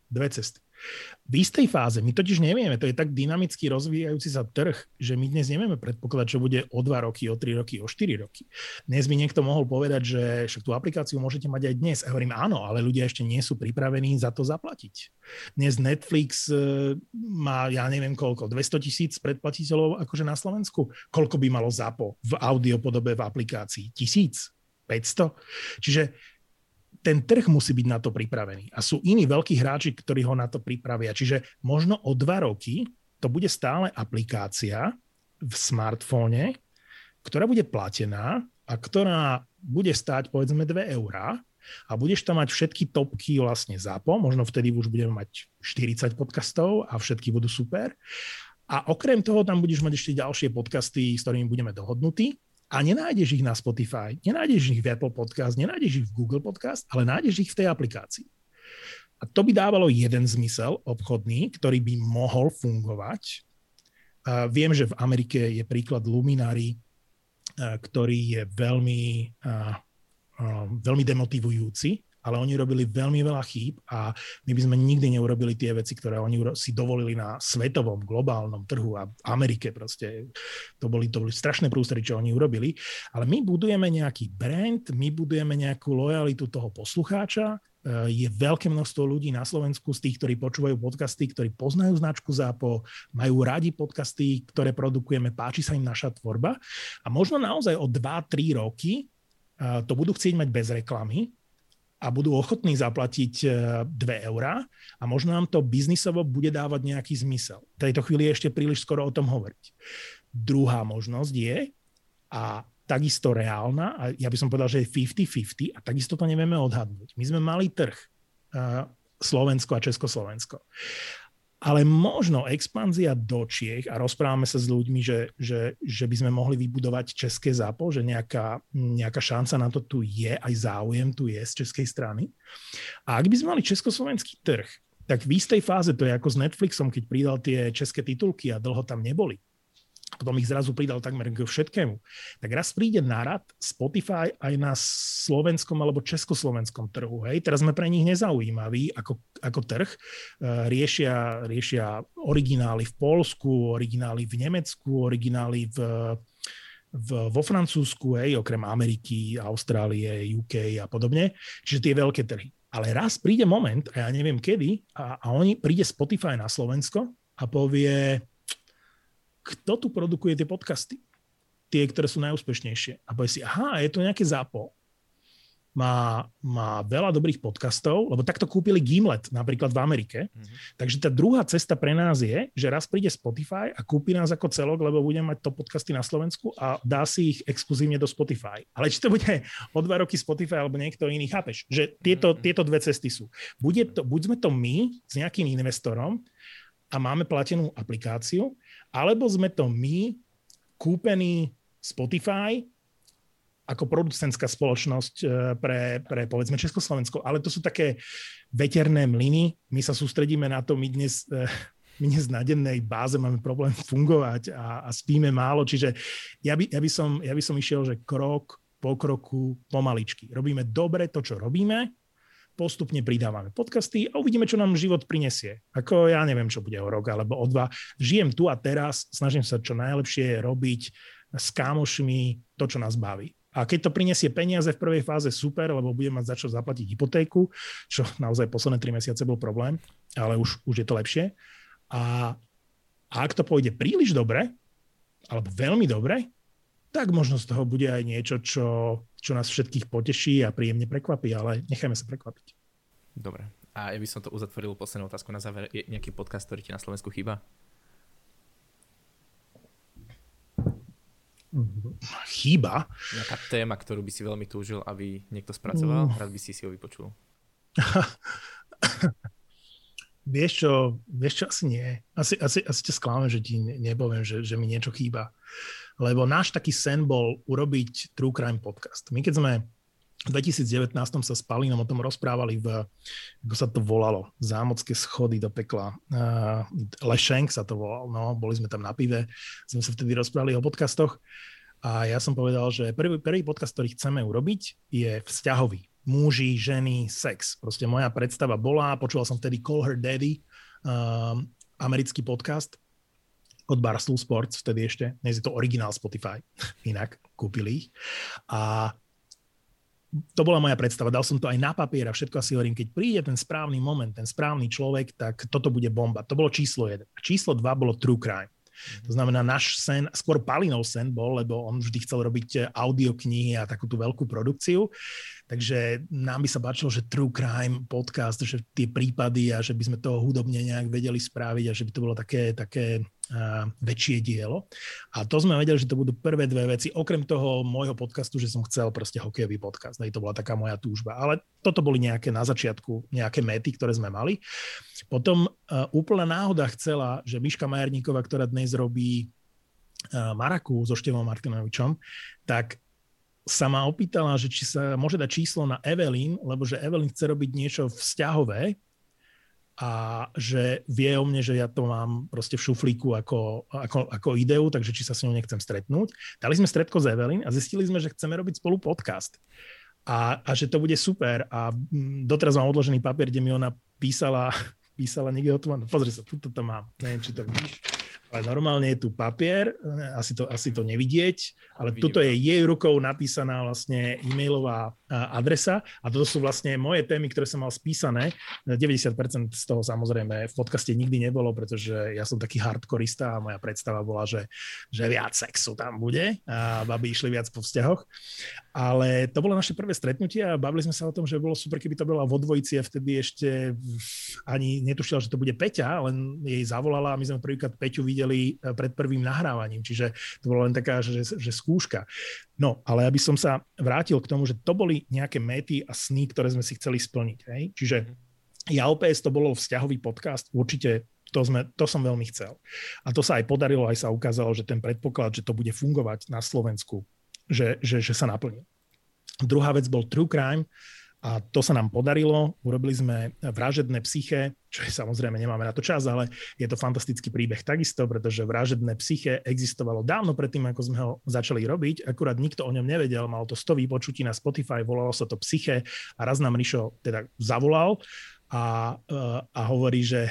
Dve cesty. V istej fáze, my totiž nevieme, to je tak dynamicky rozvíjajúci sa trh, že my dnes nevieme predpokladať, čo bude o 2 roky, o 3 roky, o 4 roky. Dnes by niekto mohol povedať, že však tú aplikáciu môžete mať aj dnes. A hovorím áno, ale ľudia ešte nie sú pripravení za to zaplatiť. Dnes Netflix e, má, ja neviem koľko, 200 tisíc predplatiteľov akože na Slovensku. Koľko by malo ZAPO v audiopodobe v aplikácii? Tisíc? 500? Čiže ten trh musí byť na to pripravený. A sú iní veľkí hráči, ktorí ho na to pripravia. Čiže možno o dva roky to bude stále aplikácia v smartfóne, ktorá bude platená a ktorá bude stáť povedzme 2 eurá a budeš tam mať všetky topky vlastne zápo, možno vtedy už budeme mať 40 podcastov a všetky budú super. A okrem toho tam budeš mať ešte ďalšie podcasty, s ktorými budeme dohodnutí a nenájdeš ich na Spotify, nenájdeš ich v Apple Podcast, nenájdeš ich v Google Podcast, ale nájdeš ich v tej aplikácii. A to by dávalo jeden zmysel obchodný, ktorý by mohol fungovať. A viem, že v Amerike je príklad Luminary, ktorý je veľmi, veľmi demotivujúci ale oni robili veľmi veľa chýb a my by sme nikdy neurobili tie veci, ktoré oni si dovolili na svetovom, globálnom trhu a Amerike proste. To boli, to boli strašné prústery, čo oni urobili. Ale my budujeme nejaký brand, my budujeme nejakú lojalitu toho poslucháča, e, je veľké množstvo ľudí na Slovensku z tých, ktorí počúvajú podcasty, ktorí poznajú značku ZAPO, majú radi podcasty, ktoré produkujeme, páči sa im naša tvorba a možno naozaj o 2-3 roky e, to budú chcieť mať bez reklamy, a budú ochotní zaplatiť 2 e, eurá a možno nám to biznisovo bude dávať nejaký zmysel. V tejto chvíli je ešte príliš skoro o tom hovoriť. Druhá možnosť je, a takisto reálna, a ja by som povedal, že je 50-50 a takisto to nevieme odhadnúť. My sme mali trh, e, Slovensko a Československo ale možno expanzia do Čiech a rozprávame sa s ľuďmi, že, že, že by sme mohli vybudovať české zápo, že nejaká, nejaká šanca na to tu je, aj záujem tu je z českej strany. A ak by sme mali československý trh, tak v istej fáze, to je ako s Netflixom, keď pridal tie české titulky a dlho tam neboli, potom ich zrazu pridal takmer k všetkému. Tak raz príde nárad Spotify aj na slovenskom alebo československom trhu. Hej? Teraz sme pre nich nezaujímaví ako, ako trh. E, riešia, riešia originály v Polsku, originály v Nemecku, originály v, v, vo Francúzsku, hej, okrem Ameriky, Austrálie, UK a podobne. Čiže tie veľké trhy. Ale raz príde moment, a ja neviem kedy, a, a oni príde Spotify na Slovensko a povie, kto tu produkuje tie podcasty? Tie, ktoré sú najúspešnejšie. A povie si, aha, je to nejaké zápo. Má, má veľa dobrých podcastov, lebo takto kúpili Gimlet napríklad v Amerike. Mm-hmm. Takže tá druhá cesta pre nás je, že raz príde Spotify a kúpi nás ako celok, lebo budeme mať to podcasty na Slovensku a dá si ich exkluzívne do Spotify. Ale či to bude o dva roky Spotify alebo niekto iný, chápeš? Že tieto, mm-hmm. tieto dve cesty sú. Bude to, buď sme to my s nejakým investorom, a máme platenú aplikáciu, alebo sme to my, kúpený Spotify, ako producentská spoločnosť e, pre, pre povedzme Československo. Ale to sú také veterné mlyny. My sa sústredíme na to, my dnes, e, my dnes na dennej báze máme problém fungovať a, a spíme málo. Čiže ja by, ja, by som, ja by som išiel, že krok po kroku pomaličky. Robíme dobre to, čo robíme, postupne pridávame podcasty a uvidíme, čo nám život prinesie. Ako ja neviem, čo bude o rok alebo o dva. Žijem tu a teraz, snažím sa čo najlepšie robiť s kámošmi to, čo nás baví. A keď to prinesie peniaze v prvej fáze, super, lebo budem mať za čo zaplatiť hypotéku, čo naozaj posledné 3 mesiace bol problém, ale už, už je to lepšie. A, a ak to pôjde príliš dobre, alebo veľmi dobre, tak možno z toho bude aj niečo, čo, čo nás všetkých poteší a príjemne prekvapí, ale nechajme sa prekvapiť. Dobre. A ja by som to uzatvoril poslednú otázku na záver. Je nejaký podcast, ktorý ti na Slovensku chýba? Chýba? Nejaká téma, ktorú by si veľmi túžil, aby niekto spracoval? Mm. Rád by si si ho vypočul. vieš čo, vieš čo, asi nie. Asi, asi, asi ťa skláme, že ti nepoviem, že, že mi niečo chýba. Uh, lebo náš taký sen bol urobiť True Crime podcast. My keď sme v 2019 sa s Palinom o tom rozprávali v, ako sa to volalo, zámocké schody do pekla. Uh, Lešenk sa to volal, no, boli sme tam na pive, sme sa vtedy rozprávali o podcastoch a ja som povedal, že prvý, prvý podcast, ktorý chceme urobiť, je vzťahový. Muži, ženy, sex. Proste moja predstava bola, počúval som vtedy Call Her Daddy uh, americký podcast od Barstool Sports, vtedy ešte, dnes je to originál Spotify, inak kúpili ich. A to bola moja predstava, dal som to aj na papier a všetko asi hovorím, keď príde ten správny moment, ten správny človek, tak toto bude bomba. To bolo číslo 1. A číslo 2 bolo True Crime. To znamená, náš sen, skôr Palinov sen bol, lebo on vždy chcel robiť audioknihy a takú tú veľkú produkciu. Takže nám by sa páčilo, že True Crime podcast, že tie prípady a že by sme to hudobne nejak vedeli spraviť a že by to bolo také, také uh, väčšie dielo. A to sme vedeli, že to budú prvé dve veci, okrem toho môjho podcastu, že som chcel proste hokejový podcast. To bola taká moja túžba. Ale toto boli nejaké na začiatku, nejaké mety, ktoré sme mali. Potom uh, úplná náhoda chcela, že Miška Majerníková, ktorá dnes robí uh, Maraku so Števom Martinovičom, tak sa ma opýtala, že či sa môže dať číslo na Evelyn, lebo že Evelyn chce robiť niečo vzťahové a že vie o mne, že ja to mám proste v šuflíku ako, ako, ako ideu, takže či sa s ňou nechcem stretnúť. Dali sme stretko s Evelyn a zistili sme, že chceme robiť spolu podcast. A, a že to bude super. A mm, doteraz mám odložený papier, kde mi ona písala, písala niekde o tom, pozri sa, tuto to mám, neviem, či to vidíš ale normálne je tu papier, asi to, asi to nevidieť, ale Vidím. tuto je jej rukou napísaná vlastne e-mailová adresa a toto sú vlastne moje témy, ktoré som mal spísané. 90% z toho samozrejme v podcaste nikdy nebolo, pretože ja som taký hardkorista a moja predstava bola, že, že viac sexu tam bude a baby išli viac po vzťahoch. Ale to bolo naše prvé stretnutie a bavili sme sa o tom, že bolo super, keby to bola vo dvojici a vtedy ešte ani netušila, že to bude Peťa, len jej zavolala a my sme prvýkrát Peťu videli videli eh, pred prvým nahrávaním, čiže to bolo len taká, že, že skúška. No, ale aby som sa vrátil k tomu, že to boli nejaké méty a sny, ktoré sme si chceli splniť. Hej? Čiže ja OPS to bolo vzťahový podcast, určite to, sme, to som veľmi chcel. A to sa aj podarilo, aj sa ukázalo, že ten predpoklad, že to bude fungovať na Slovensku, že, že, že sa naplnil. Druhá vec bol True Crime, a to sa nám podarilo. Urobili sme vražedné psyché, čo je samozrejme, nemáme na to čas, ale je to fantastický príbeh takisto, pretože vražedné psyché existovalo dávno predtým, ako sme ho začali robiť. Akurát nikto o ňom nevedel, malo to 100 výpočutí na Spotify, volalo sa to psyché a raz nám Rišo teda zavolal a, a hovorí, že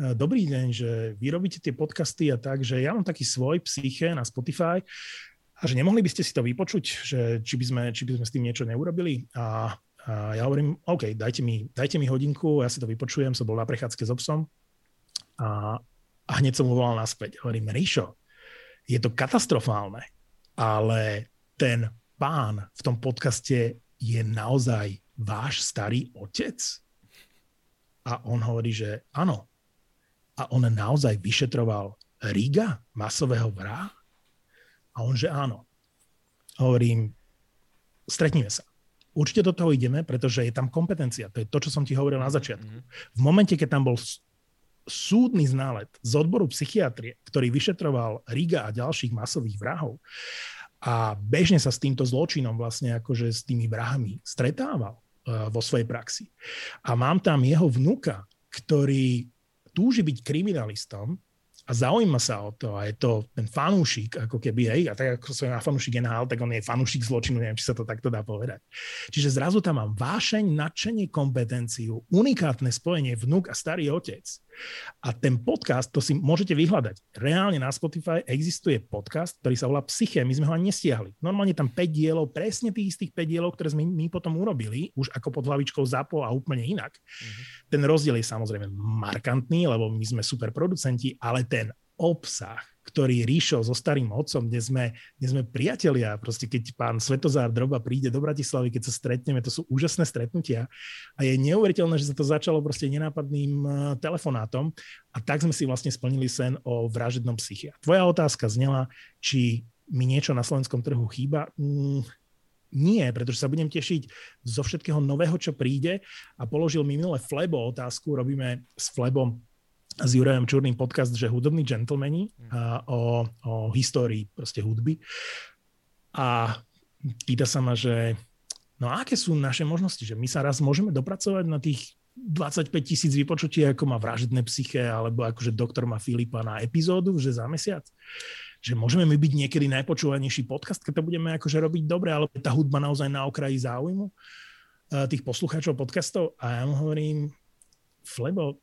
e, dobrý deň, že vy robíte tie podcasty a tak, že ja mám taký svoj psyché na Spotify, a že nemohli by ste si to vypočuť, že či by sme, či by sme s tým niečo neurobili. A, a ja hovorím, OK, dajte mi, dajte mi hodinku, ja si to vypočujem, som bol na prechádzke s obsom a, a hneď som mu volal naspäť. Hovorím, Ríšo, je to katastrofálne, ale ten pán v tom podcaste je naozaj váš starý otec? A on hovorí, že áno. A on naozaj vyšetroval Riga, masového vraha? A on, že áno. Hovorím, stretníme sa. Určite do toho ideme, pretože je tam kompetencia. To je to, čo som ti hovoril na začiatku. Mhm. V momente, keď tam bol súdny ználet z odboru psychiatrie, ktorý vyšetroval Riga a ďalších masových vrahov a bežne sa s týmto zločinom vlastne akože s tými vrahmi stretával uh, vo svojej praxi. A mám tam jeho vnuka, ktorý túži byť kriminalistom, a zaujíma sa o to a je to ten fanúšik, ako keby, hej, a tak ako som na fanúšik NHL, tak on je fanúšik zločinu, neviem, či sa to takto dá povedať. Čiže zrazu tam mám vášeň, nadšenie, kompetenciu, unikátne spojenie vnúk a starý otec. A ten podcast, to si môžete vyhľadať. Reálne na Spotify existuje podcast, ktorý sa volá Psyche, my sme ho ani nestiahli. Normálne tam 5 dielov, presne tých istých 5 dielov, ktoré sme my potom urobili, už ako pod hlavičkou ZAPO a úplne inak. Mm-hmm. Ten rozdiel je samozrejme markantný, lebo my sme super producenti, ale ten obsah, ktorý ríšol so starým otcom, kde sme, kde sme priatelia. Proste keď pán Svetozár Droba príde do Bratislavy, keď sa stretneme, to sú úžasné stretnutia. A je neuveriteľné, že sa to začalo proste nenápadným eh, telefonátom. A tak sme si vlastne splnili sen o vražednom psychia. Tvoja otázka znela, či mi niečo na slovenskom trhu chýba. Mm, nie, pretože sa budem tešiť zo všetkého nového, čo príde a položil mi minule Flebo otázku, robíme s Flebom s Jurajom Čurným podcast, že hudobní džentlmeni mm. o, o histórii proste hudby. A pýta sa ma, že no a aké sú naše možnosti, že my sa raz môžeme dopracovať na tých 25 tisíc vypočutí, ako má vražedné psyché, alebo akože doktor má Filipa na epizódu, že za mesiac. Že môžeme my byť niekedy najpočúvanejší podcast, keď to budeme akože robiť dobre, ale tá hudba naozaj na okraji záujmu tých poslucháčov podcastov. A ja mu hovorím, Flebo,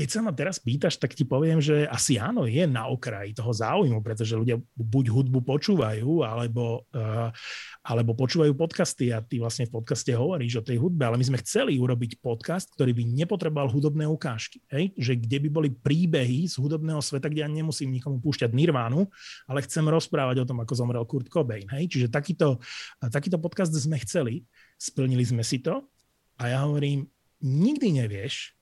keď sa ma teraz pýtaš, tak ti poviem, že asi áno, je na okraji toho záujmu, pretože ľudia buď hudbu počúvajú, alebo, uh, alebo počúvajú podcasty a ty vlastne v podcaste hovoríš o tej hudbe, ale my sme chceli urobiť podcast, ktorý by nepotreboval hudobné ukážky. Hej? Že kde by boli príbehy z hudobného sveta, kde ja nemusím nikomu púšťať Nirvánu, ale chcem rozprávať o tom, ako zomrel Kurt Cobain. Hej? Čiže takýto, takýto podcast sme chceli, splnili sme si to a ja hovorím, nikdy nevieš,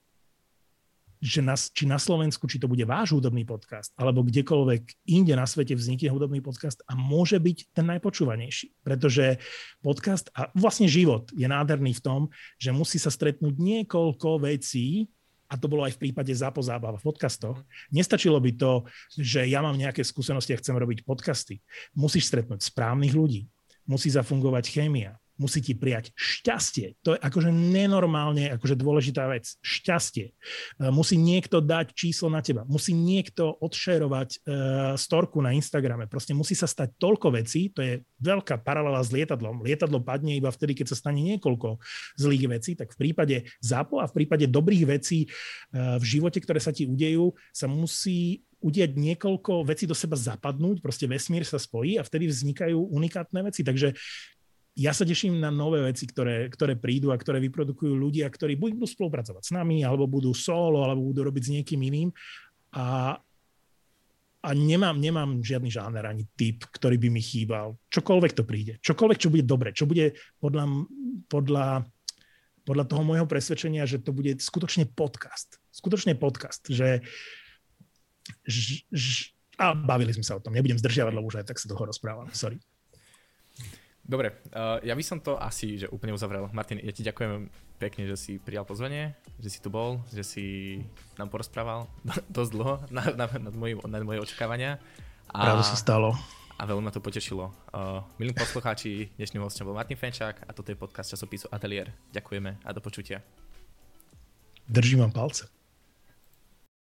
že na, či na Slovensku, či to bude váš hudobný podcast, alebo kdekoľvek inde na svete vznikne hudobný podcast a môže byť ten najpočúvanejší. Pretože podcast a vlastne život je nádherný v tom, že musí sa stretnúť niekoľko vecí, a to bolo aj v prípade Zápo zábava v podcastoch. Nestačilo by to, že ja mám nejaké skúsenosti a chcem robiť podcasty. Musíš stretnúť správnych ľudí, musí zafungovať chémia, musí ti prijať šťastie. To je akože nenormálne akože dôležitá vec. Šťastie. E, musí niekto dať číslo na teba. Musí niekto odšerovať uh, storku na Instagrame. Proste musí sa stať toľko vecí. To je veľká paralela s lietadlom. Lietadlo padne iba vtedy, keď sa stane niekoľko zlých vecí. Tak v prípade zápo a v prípade dobrých vecí uh, v živote, ktoré sa ti udejú, sa musí udieť niekoľko vecí do seba zapadnúť, proste vesmír sa spojí a vtedy vznikajú unikátne veci. Takže ja sa teším na nové veci, ktoré, ktoré prídu a ktoré vyprodukujú ľudia, ktorí buď budú spolupracovať s nami, alebo budú solo, alebo budú robiť s niekým iným. A, a nemám, nemám žiadny žáner ani typ, ktorý by mi chýbal. Čokoľvek to príde. Čokoľvek, čo bude dobre. Čo bude podľa, podľa, podľa toho môjho presvedčenia, že to bude skutočne podcast. Skutočne podcast. Že, ž, ž, a bavili sme sa o tom. Nebudem zdržiavať, lebo už aj tak sa dlho rozprávam. Sorry. Dobre, uh, ja by som to asi že úplne uzavrel. Martin, ja ti ďakujem pekne, že si prijal pozvanie, že si tu bol, že si nám porozprával dosť dlho nad, nad, nad, nad moje očakávania. A, Práve sa stalo. A veľmi ma to potešilo. Uh, milí poslucháči, dnešným hostom bol Martin Fenčák a toto je podcast časopisu Atelier. Ďakujeme a do počutia. Držím vám palce.